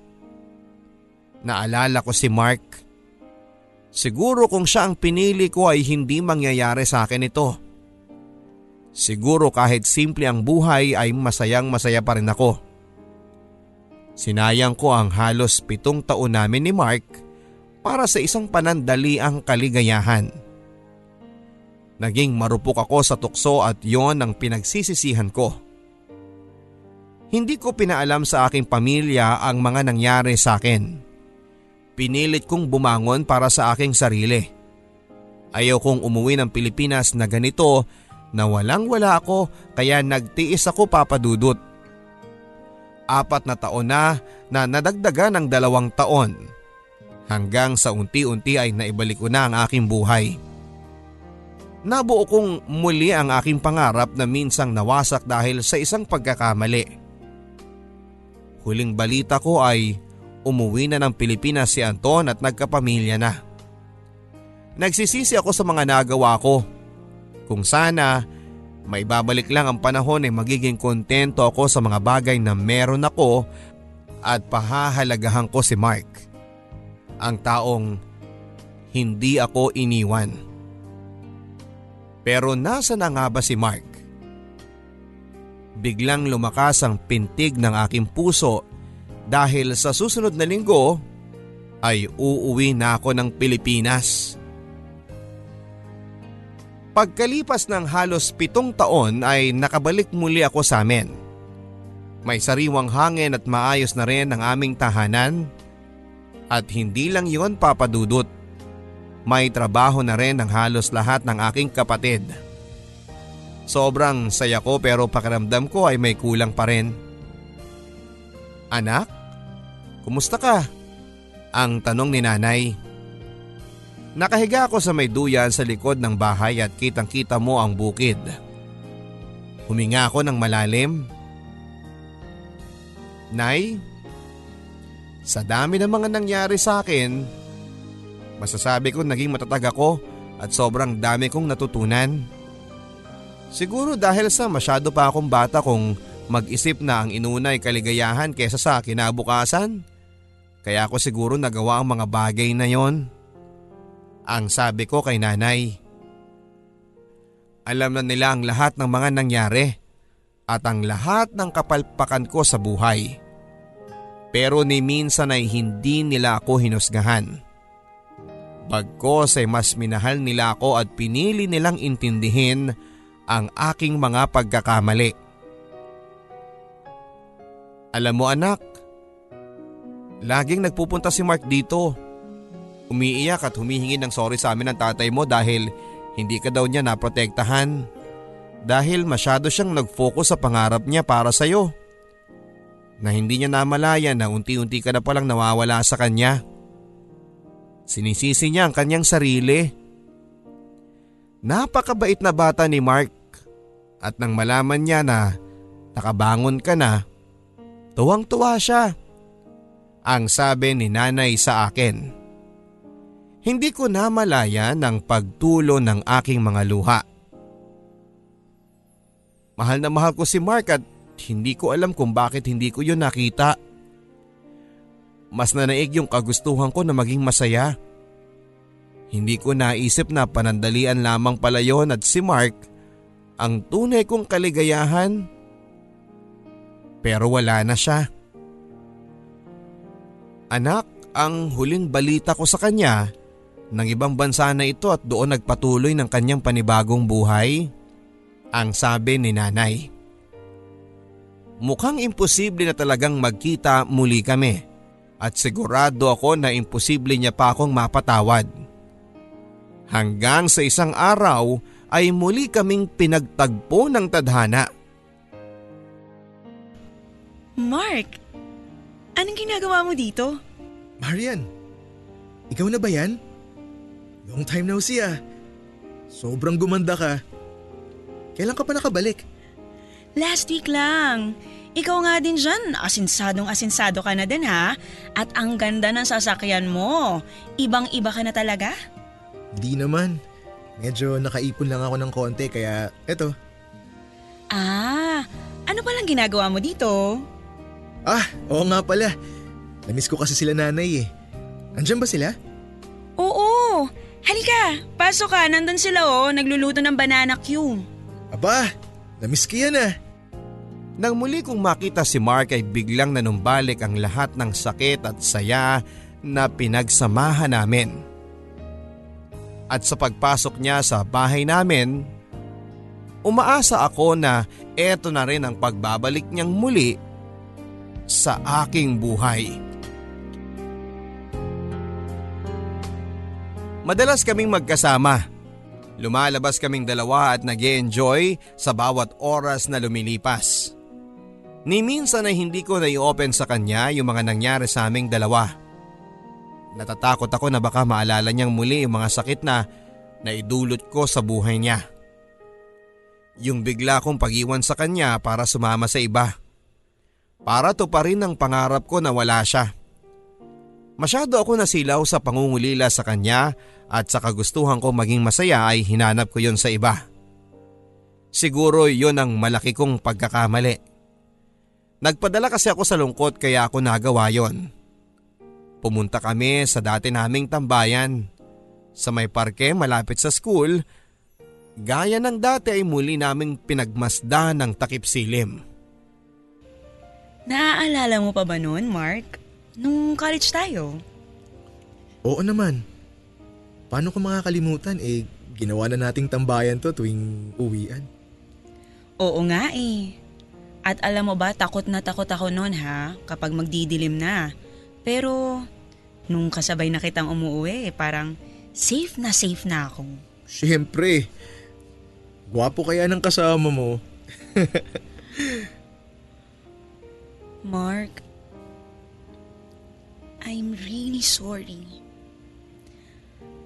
Speaker 1: Naalala ko si Mark. Siguro kung siya ang pinili ko ay hindi mangyayari sa akin ito. Siguro kahit simple ang buhay ay masayang masaya pa rin ako. Sinayang ko ang halos pitong taon namin ni Mark para sa isang panandali ang kaligayahan. Naging marupok ako sa tukso at yon ang pinagsisisihan ko. Hindi ko pinaalam sa aking pamilya ang mga nangyari sa akin. Pinilit kong bumangon para sa aking sarili. Ayaw kong umuwi ng Pilipinas na ganito na walang wala ako kaya nagtiis ako papadudot. apat na taon na na nadagdagan ng dalawang taon hanggang sa unti-unti ay naibalik ko na ang aking buhay. Nabuo kong muli ang aking pangarap na minsang nawasak dahil sa isang pagkakamali. Huling balita ko ay umuwi na ng Pilipinas si Anton at nagkapamilya na. Nagsisisi ako sa mga nagawa ko. Kung sana may babalik lang ang panahon ay magiging kontento ako sa mga bagay na meron ako at pahahalagahan ko si Mark. Ang taong hindi ako iniwan. Pero nasa na nga ba si Mark? Biglang lumakas ang pintig ng aking puso dahil sa susunod na linggo ay uuwi na ako ng Pilipinas. Pagkalipas ng halos pitong taon ay nakabalik muli ako sa amin. May sariwang hangin at maayos na rin ang aming tahanan. At hindi lang yon papadudot. May trabaho na rin ang halos lahat ng aking kapatid. Sobrang saya ko pero pakiramdam ko ay may kulang pa rin. Anak, kumusta ka? Ang tanong ni nanay. Nakahiga ako sa may duyan sa likod ng bahay at kitang kita mo ang bukid. Huminga ako ng malalim. Nay, sa dami ng mga nangyari sa akin, masasabi ko naging matatag ako at sobrang dami kong natutunan. Siguro dahil sa masyado pa akong bata kung mag-isip na ang inunay kaligayahan kesa sa kinabukasan. Kaya ako siguro nagawa ang mga bagay na yon. Ang sabi ko kay nanay. Alam na nila ang lahat ng mga nangyari at ang lahat ng kapalpakan ko sa buhay. Pero ni minsan ay hindi nila ako hinusgahan. Bagkos ay mas minahal nila ako at pinili nilang intindihin ang aking mga pagkakamali. Alam mo anak, laging nagpupunta si Mark dito Umiiyak at humihingi ng sorry sa amin ng tatay mo dahil hindi ka daw niya naprotektahan. Dahil masyado siyang nag-focus sa pangarap niya para sa iyo. Na hindi niya namalaya na unti-unti ka na palang nawawala sa kanya. Sinisisi niya ang kanyang sarili. Napakabait na bata ni Mark at nang malaman niya na nakabangon ka na, tuwang-tuwa siya. Ang sabi ni nanay sa akin. Hindi ko namalaya ng pagtulo ng aking mga luha. Mahal na mahal ko si Mark at hindi ko alam kung bakit hindi ko yun nakita. Mas nanaig yung kagustuhan ko na maging masaya. Hindi ko naisip na panandalian lamang pala yon at si Mark ang tunay kong kaligayahan. Pero wala na siya. Anak, ang huling balita ko sa kanya ng ibang bansa na ito at doon nagpatuloy ng kanyang panibagong buhay? Ang sabi ni nanay. Mukhang imposible na talagang magkita muli kami at sigurado ako na imposible niya pa akong mapatawad. Hanggang sa isang araw ay muli kaming pinagtagpo ng tadhana.
Speaker 3: Mark, anong ginagawa mo dito?
Speaker 2: Marian, ikaw na ba yan? Long time no see ah. Sobrang gumanda ka. Kailan ka pa nakabalik?
Speaker 3: Last week lang. Ikaw nga din dyan, asinsadong asinsado ka na din ha. At ang ganda ng sasakyan mo. Ibang-iba ka na talaga?
Speaker 2: Di naman. Medyo nakaipon lang ako ng konti kaya eto.
Speaker 3: Ah, ano palang ginagawa mo dito?
Speaker 2: Ah, oo nga pala. Namiss ko kasi sila nanay eh. Andiyan ba sila?
Speaker 3: Oo, Halika, pasok ka. Nandun sila oh, nagluluto ng banana Q.
Speaker 2: Aba, namiss ko yan ah.
Speaker 1: Nang muli kong makita si Mark ay biglang nanumbalik ang lahat ng sakit at saya na pinagsamahan namin. At sa pagpasok niya sa bahay namin, umaasa ako na eto na rin ang pagbabalik niyang muli sa aking buhay. Madalas kaming magkasama. Lumalabas kaming dalawa at nag enjoy sa bawat oras na lumilipas. Ni minsan ay hindi ko na-open sa kanya yung mga nangyari sa aming dalawa. Natatakot ako na baka maalala niyang muli yung mga sakit na naidulot ko sa buhay niya. Yung bigla kong pag-iwan sa kanya para sumama sa iba. Para to pa rin ang pangarap ko na wala siya. Masyado ako nasilaw sa pangungulila sa kanya at sa kagustuhan ko maging masaya ay hinanap ko yon sa iba. Siguro yon ang malaki kong pagkakamali. Nagpadala kasi ako sa lungkot kaya ako nagawa yon. Pumunta kami sa dati naming tambayan. Sa may parke malapit sa school, gaya ng dati ay muli naming pinagmasda ng takip silim.
Speaker 3: Naaalala mo pa ba noon, Mark? Nung college tayo?
Speaker 2: Oo naman. Paano ko makakalimutan eh ginawa na nating tambayan to tuwing uwian.
Speaker 3: Oo nga eh. At alam mo ba, takot na takot ako noon ha, kapag magdidilim na. Pero, nung kasabay na kitang umuwi, parang safe na safe na ako.
Speaker 2: Siyempre. Gwapo kaya ng kasama mo.
Speaker 3: Mark, I'm really sorry.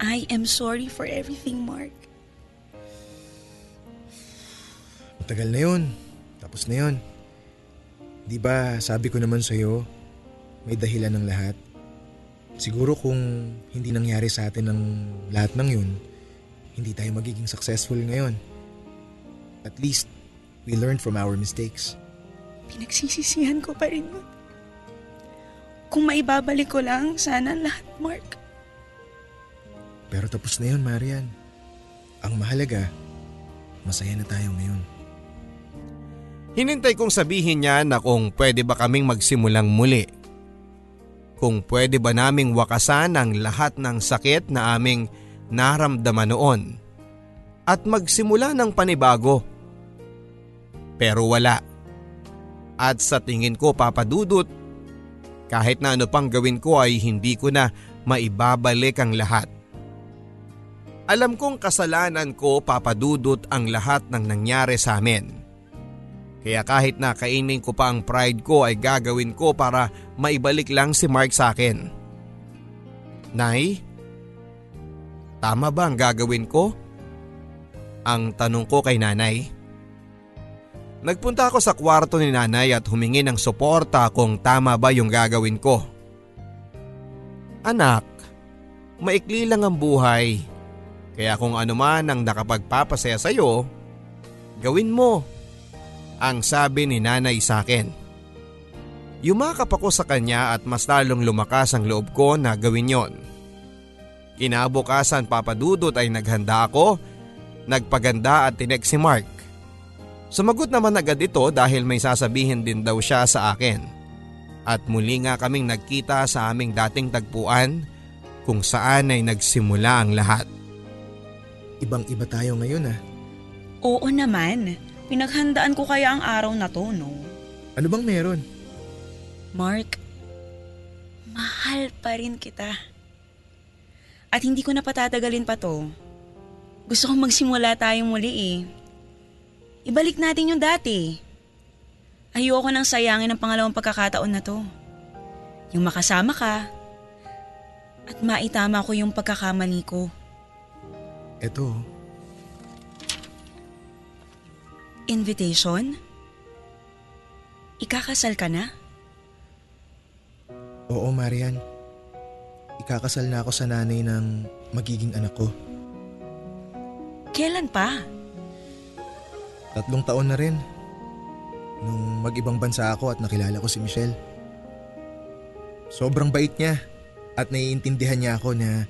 Speaker 3: I am sorry for everything, Mark.
Speaker 2: Matagal na yun. Tapos na yun. Di ba sabi ko naman sa'yo, may dahilan ng lahat. Siguro kung hindi nangyari sa atin ng lahat ng yun, hindi tayo magiging successful ngayon. At least, we learned from our mistakes.
Speaker 3: Pinagsisisihan ko pa rin yun. Kung maibabalik ko lang, sana lahat, Mark.
Speaker 2: Pero tapos na yun, Marian. Ang mahalaga, masaya na tayo ngayon.
Speaker 1: Hinintay kong sabihin niya na kung pwede ba kaming magsimulang muli. Kung pwede ba naming wakasan ang lahat ng sakit na aming naramdaman noon. At magsimula ng panibago. Pero wala. At sa tingin ko papadudot kahit na ano pang gawin ko ay hindi ko na maibabalik ang lahat. Alam kong kasalanan ko papadudot ang lahat ng nangyari sa amin. Kaya kahit na kainin ko pa ang pride ko ay gagawin ko para maibalik lang si Mark sa akin. Nay, tama ba ang gagawin ko? Ang tanong ko kay nanay. Nagpunta ako sa kwarto ni nanay at humingi ng suporta kung tama ba yung gagawin ko. Anak, maikli lang ang buhay. Kaya kung ano man ang nakapagpapasaya sa iyo, gawin mo. Ang sabi ni nanay sa akin. Yumakap ako sa kanya at mas lalong lumakas ang loob ko na gawin yon. Kinabukasan papadudot ay naghanda ako, nagpaganda at tinek si Mark. Sumagot naman agad ito dahil may sasabihin din daw siya sa akin. At muli nga kaming nagkita sa aming dating tagpuan kung saan ay nagsimula ang lahat.
Speaker 2: Ibang iba tayo ngayon ah.
Speaker 3: Oo naman. Pinaghandaan ko kaya ang araw na to, no?
Speaker 2: Ano bang meron?
Speaker 3: Mark, mahal pa rin kita. At hindi ko na patatagalin pa to. Gusto kong magsimula tayong muli eh. Ibalik natin yung dati. Ayoko nang sayangin ang pangalawang pagkakataon na to. Yung makasama ka at maitama ko yung pagkakamali ko.
Speaker 2: Eto.
Speaker 3: Invitation? Ikakasal ka na?
Speaker 2: Oo, Marian. Ikakasal na ako sa nanay ng magiging anak ko.
Speaker 3: Kailan pa?
Speaker 2: Tatlong taon na rin. Nung mag-ibang bansa ako at nakilala ko si Michelle. Sobrang bait niya at naiintindihan niya ako na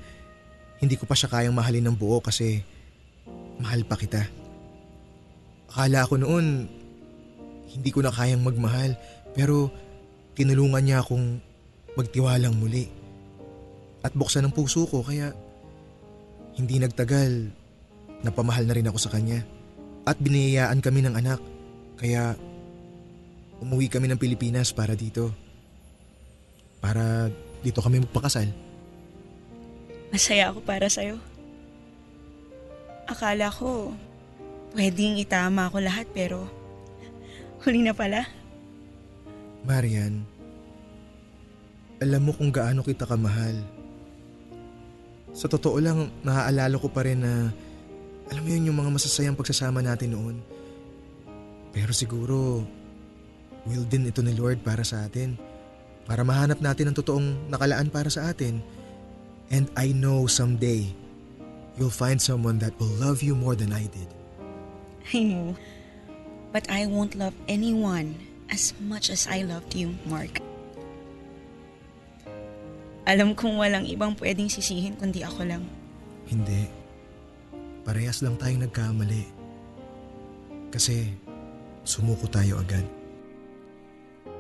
Speaker 2: hindi ko pa siya kayang mahalin ng buo kasi mahal pa kita. Akala ko noon hindi ko na kayang magmahal pero tinulungan niya akong magtiwalang muli. At buksan ang puso ko kaya hindi nagtagal napamahal na rin ako sa kanya. At biniyayaan kami ng anak. Kaya umuwi kami ng Pilipinas para dito. Para dito kami magpakasal.
Speaker 3: Masaya ako para sa'yo. Akala ko, pwedeng itama ako lahat pero huli na pala.
Speaker 2: Marian, alam mo kung gaano kita kamahal. Sa totoo lang, naaalala ko pa rin na alam mo yun yung mga masasayang pagsasama natin noon. Pero siguro, will din ito ni Lord para sa atin. Para mahanap natin ang totoong nakalaan para sa atin. And I know someday, you'll find someone that will love you more than I did.
Speaker 3: But I won't love anyone as much as I loved you, Mark. Alam kong walang ibang pwedeng sisihin kundi ako lang.
Speaker 2: Hindi. Parehas lang tayong nagkamali. Kasi sumuko tayo agad.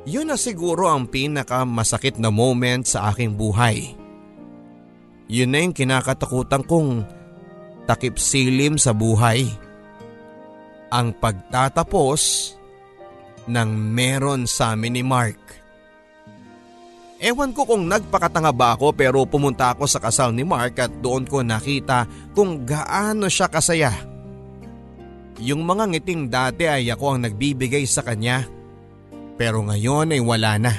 Speaker 1: Yun na siguro ang pinakamasakit na moment sa aking buhay. Yun na yung kinakatakutan kong takip silim sa buhay. Ang pagtatapos ng meron sa amin ni Mark. Ewan ko kung nagpakatanga ba ako pero pumunta ako sa kasal ni Mark at doon ko nakita kung gaano siya kasaya. Yung mga ngiting dati ay ako ang nagbibigay sa kanya. Pero ngayon ay wala na.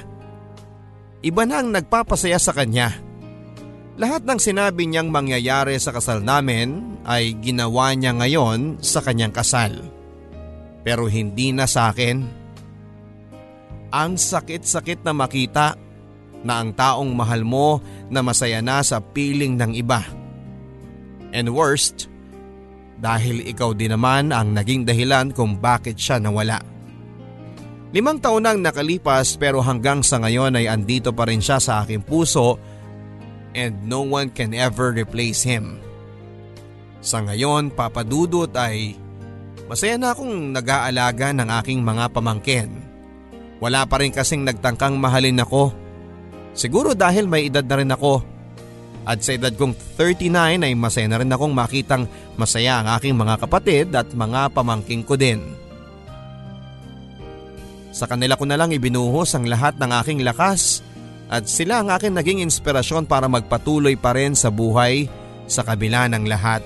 Speaker 1: Iba na ang nagpapasaya sa kanya. Lahat ng sinabi niyang mangyayari sa kasal namin ay ginawa niya ngayon sa kanyang kasal. Pero hindi na sa akin. Ang sakit-sakit na makita na ang taong mahal mo na masaya na sa piling ng iba. And worst, dahil ikaw din naman ang naging dahilan kung bakit siya nawala. Limang taon nang nakalipas pero hanggang sa ngayon ay andito pa rin siya sa aking puso and no one can ever replace him. Sa ngayon, papadudot ay masaya na akong nag-aalaga ng aking mga pamangkin. Wala pa rin kasing nagtangkang mahalin ako Siguro dahil may edad na rin ako. At sa edad kong 39 ay masaya na rin akong makitang masaya ang aking mga kapatid at mga pamangking ko din. Sa kanila ko na lang ibinuhos ang lahat ng aking lakas at sila ang aking naging inspirasyon para magpatuloy pa rin sa buhay sa kabila ng lahat.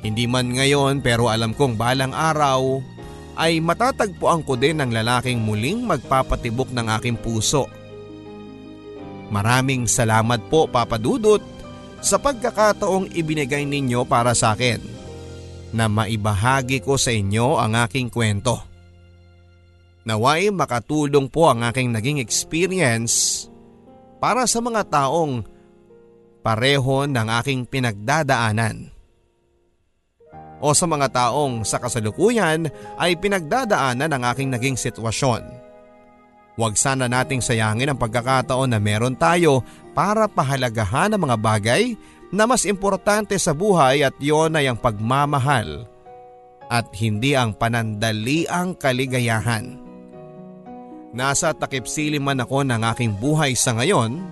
Speaker 1: Hindi man ngayon pero alam kong balang araw ay matatagpuan ko din ang lalaking muling magpapatibok ng aking puso Maraming salamat po Papa Dudut sa pagkakataong ibinigay ninyo para sa akin na maibahagi ko sa inyo ang aking kwento. Naway makatulong po ang aking naging experience para sa mga taong pareho ng aking pinagdadaanan. O sa mga taong sa kasalukuyan ay pinagdadaanan ang aking naging sitwasyon Huwag sana nating sayangin ang pagkakataon na meron tayo para pahalagahan ang mga bagay na mas importante sa buhay at yon ay ang pagmamahal at hindi ang panandaliang kaligayahan. Nasa takip silim man ako ng aking buhay sa ngayon,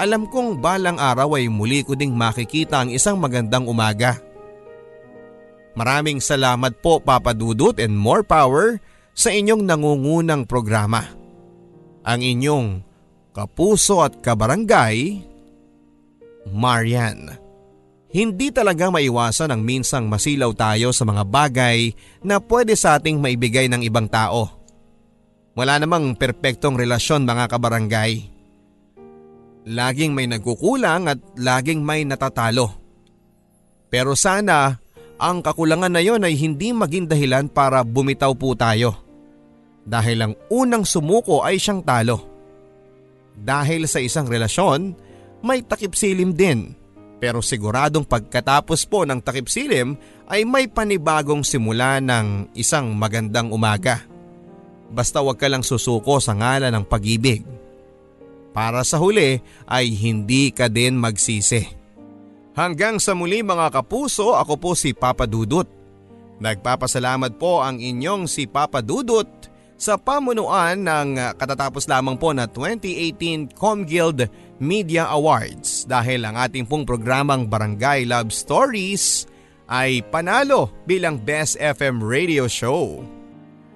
Speaker 1: alam kong balang araw ay muli ko ding makikita ang isang magandang umaga. Maraming salamat po Papa Dudut and more power sa inyong nangungunang programa ang inyong kapuso at kabarangay, Marian. Hindi talaga maiwasan ang minsang masilaw tayo sa mga bagay na pwede sa ating maibigay ng ibang tao. Wala namang perpektong relasyon mga kabarangay. Laging may nagkukulang at laging may natatalo. Pero sana ang kakulangan na yon ay hindi maging dahilan para bumitaw po tayo dahil ang unang sumuko ay siyang talo. Dahil sa isang relasyon, may takipsilim din. Pero siguradong pagkatapos po ng takipsilim ay may panibagong simula ng isang magandang umaga. Basta wag ka lang susuko sa ngalan ng pag-ibig. Para sa huli ay hindi ka din magsisi. Hanggang sa muli mga kapuso, ako po si Papa Dudut. Nagpapasalamat po ang inyong si Papa Dudut sa pamunuan ng ah, katatapos lamang po na 2018 Comguild Media Awards dahil ang ating pong programang Barangay Love Stories ay panalo bilang Best FM Radio Show.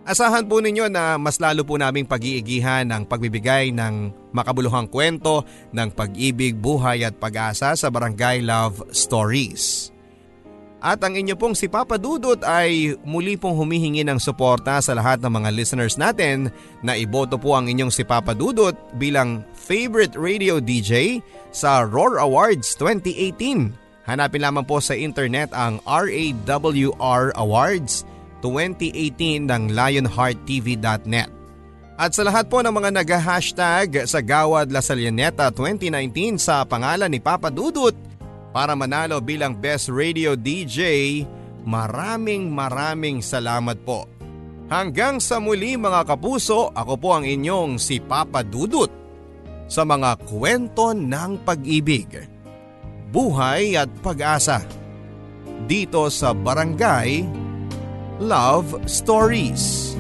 Speaker 1: Asahan po ninyo na mas lalo po naming pag-iigihan ang pagbibigay ng makabuluhang kwento ng pag-ibig, buhay at pag-asa sa Barangay Love Stories. At ang inyo pong si Papa Dudut ay muli pong humihingi ng suporta sa lahat ng mga listeners natin na iboto po ang inyong si Papa Dudut bilang favorite radio DJ sa Roar Awards 2018. Hanapin lamang po sa internet ang RAWR Awards 2018 ng lionhearttv.net. At sa lahat po ng mga nag-hashtag sa Gawad La Salianeta 2019 sa pangalan ni Papa Dudut para manalo bilang Best Radio DJ, maraming maraming salamat po. Hanggang sa muli mga kapuso, ako po ang inyong si Papa Dudut sa mga kwento ng pag-ibig, buhay at pag-asa. Dito sa Barangay Love Stories.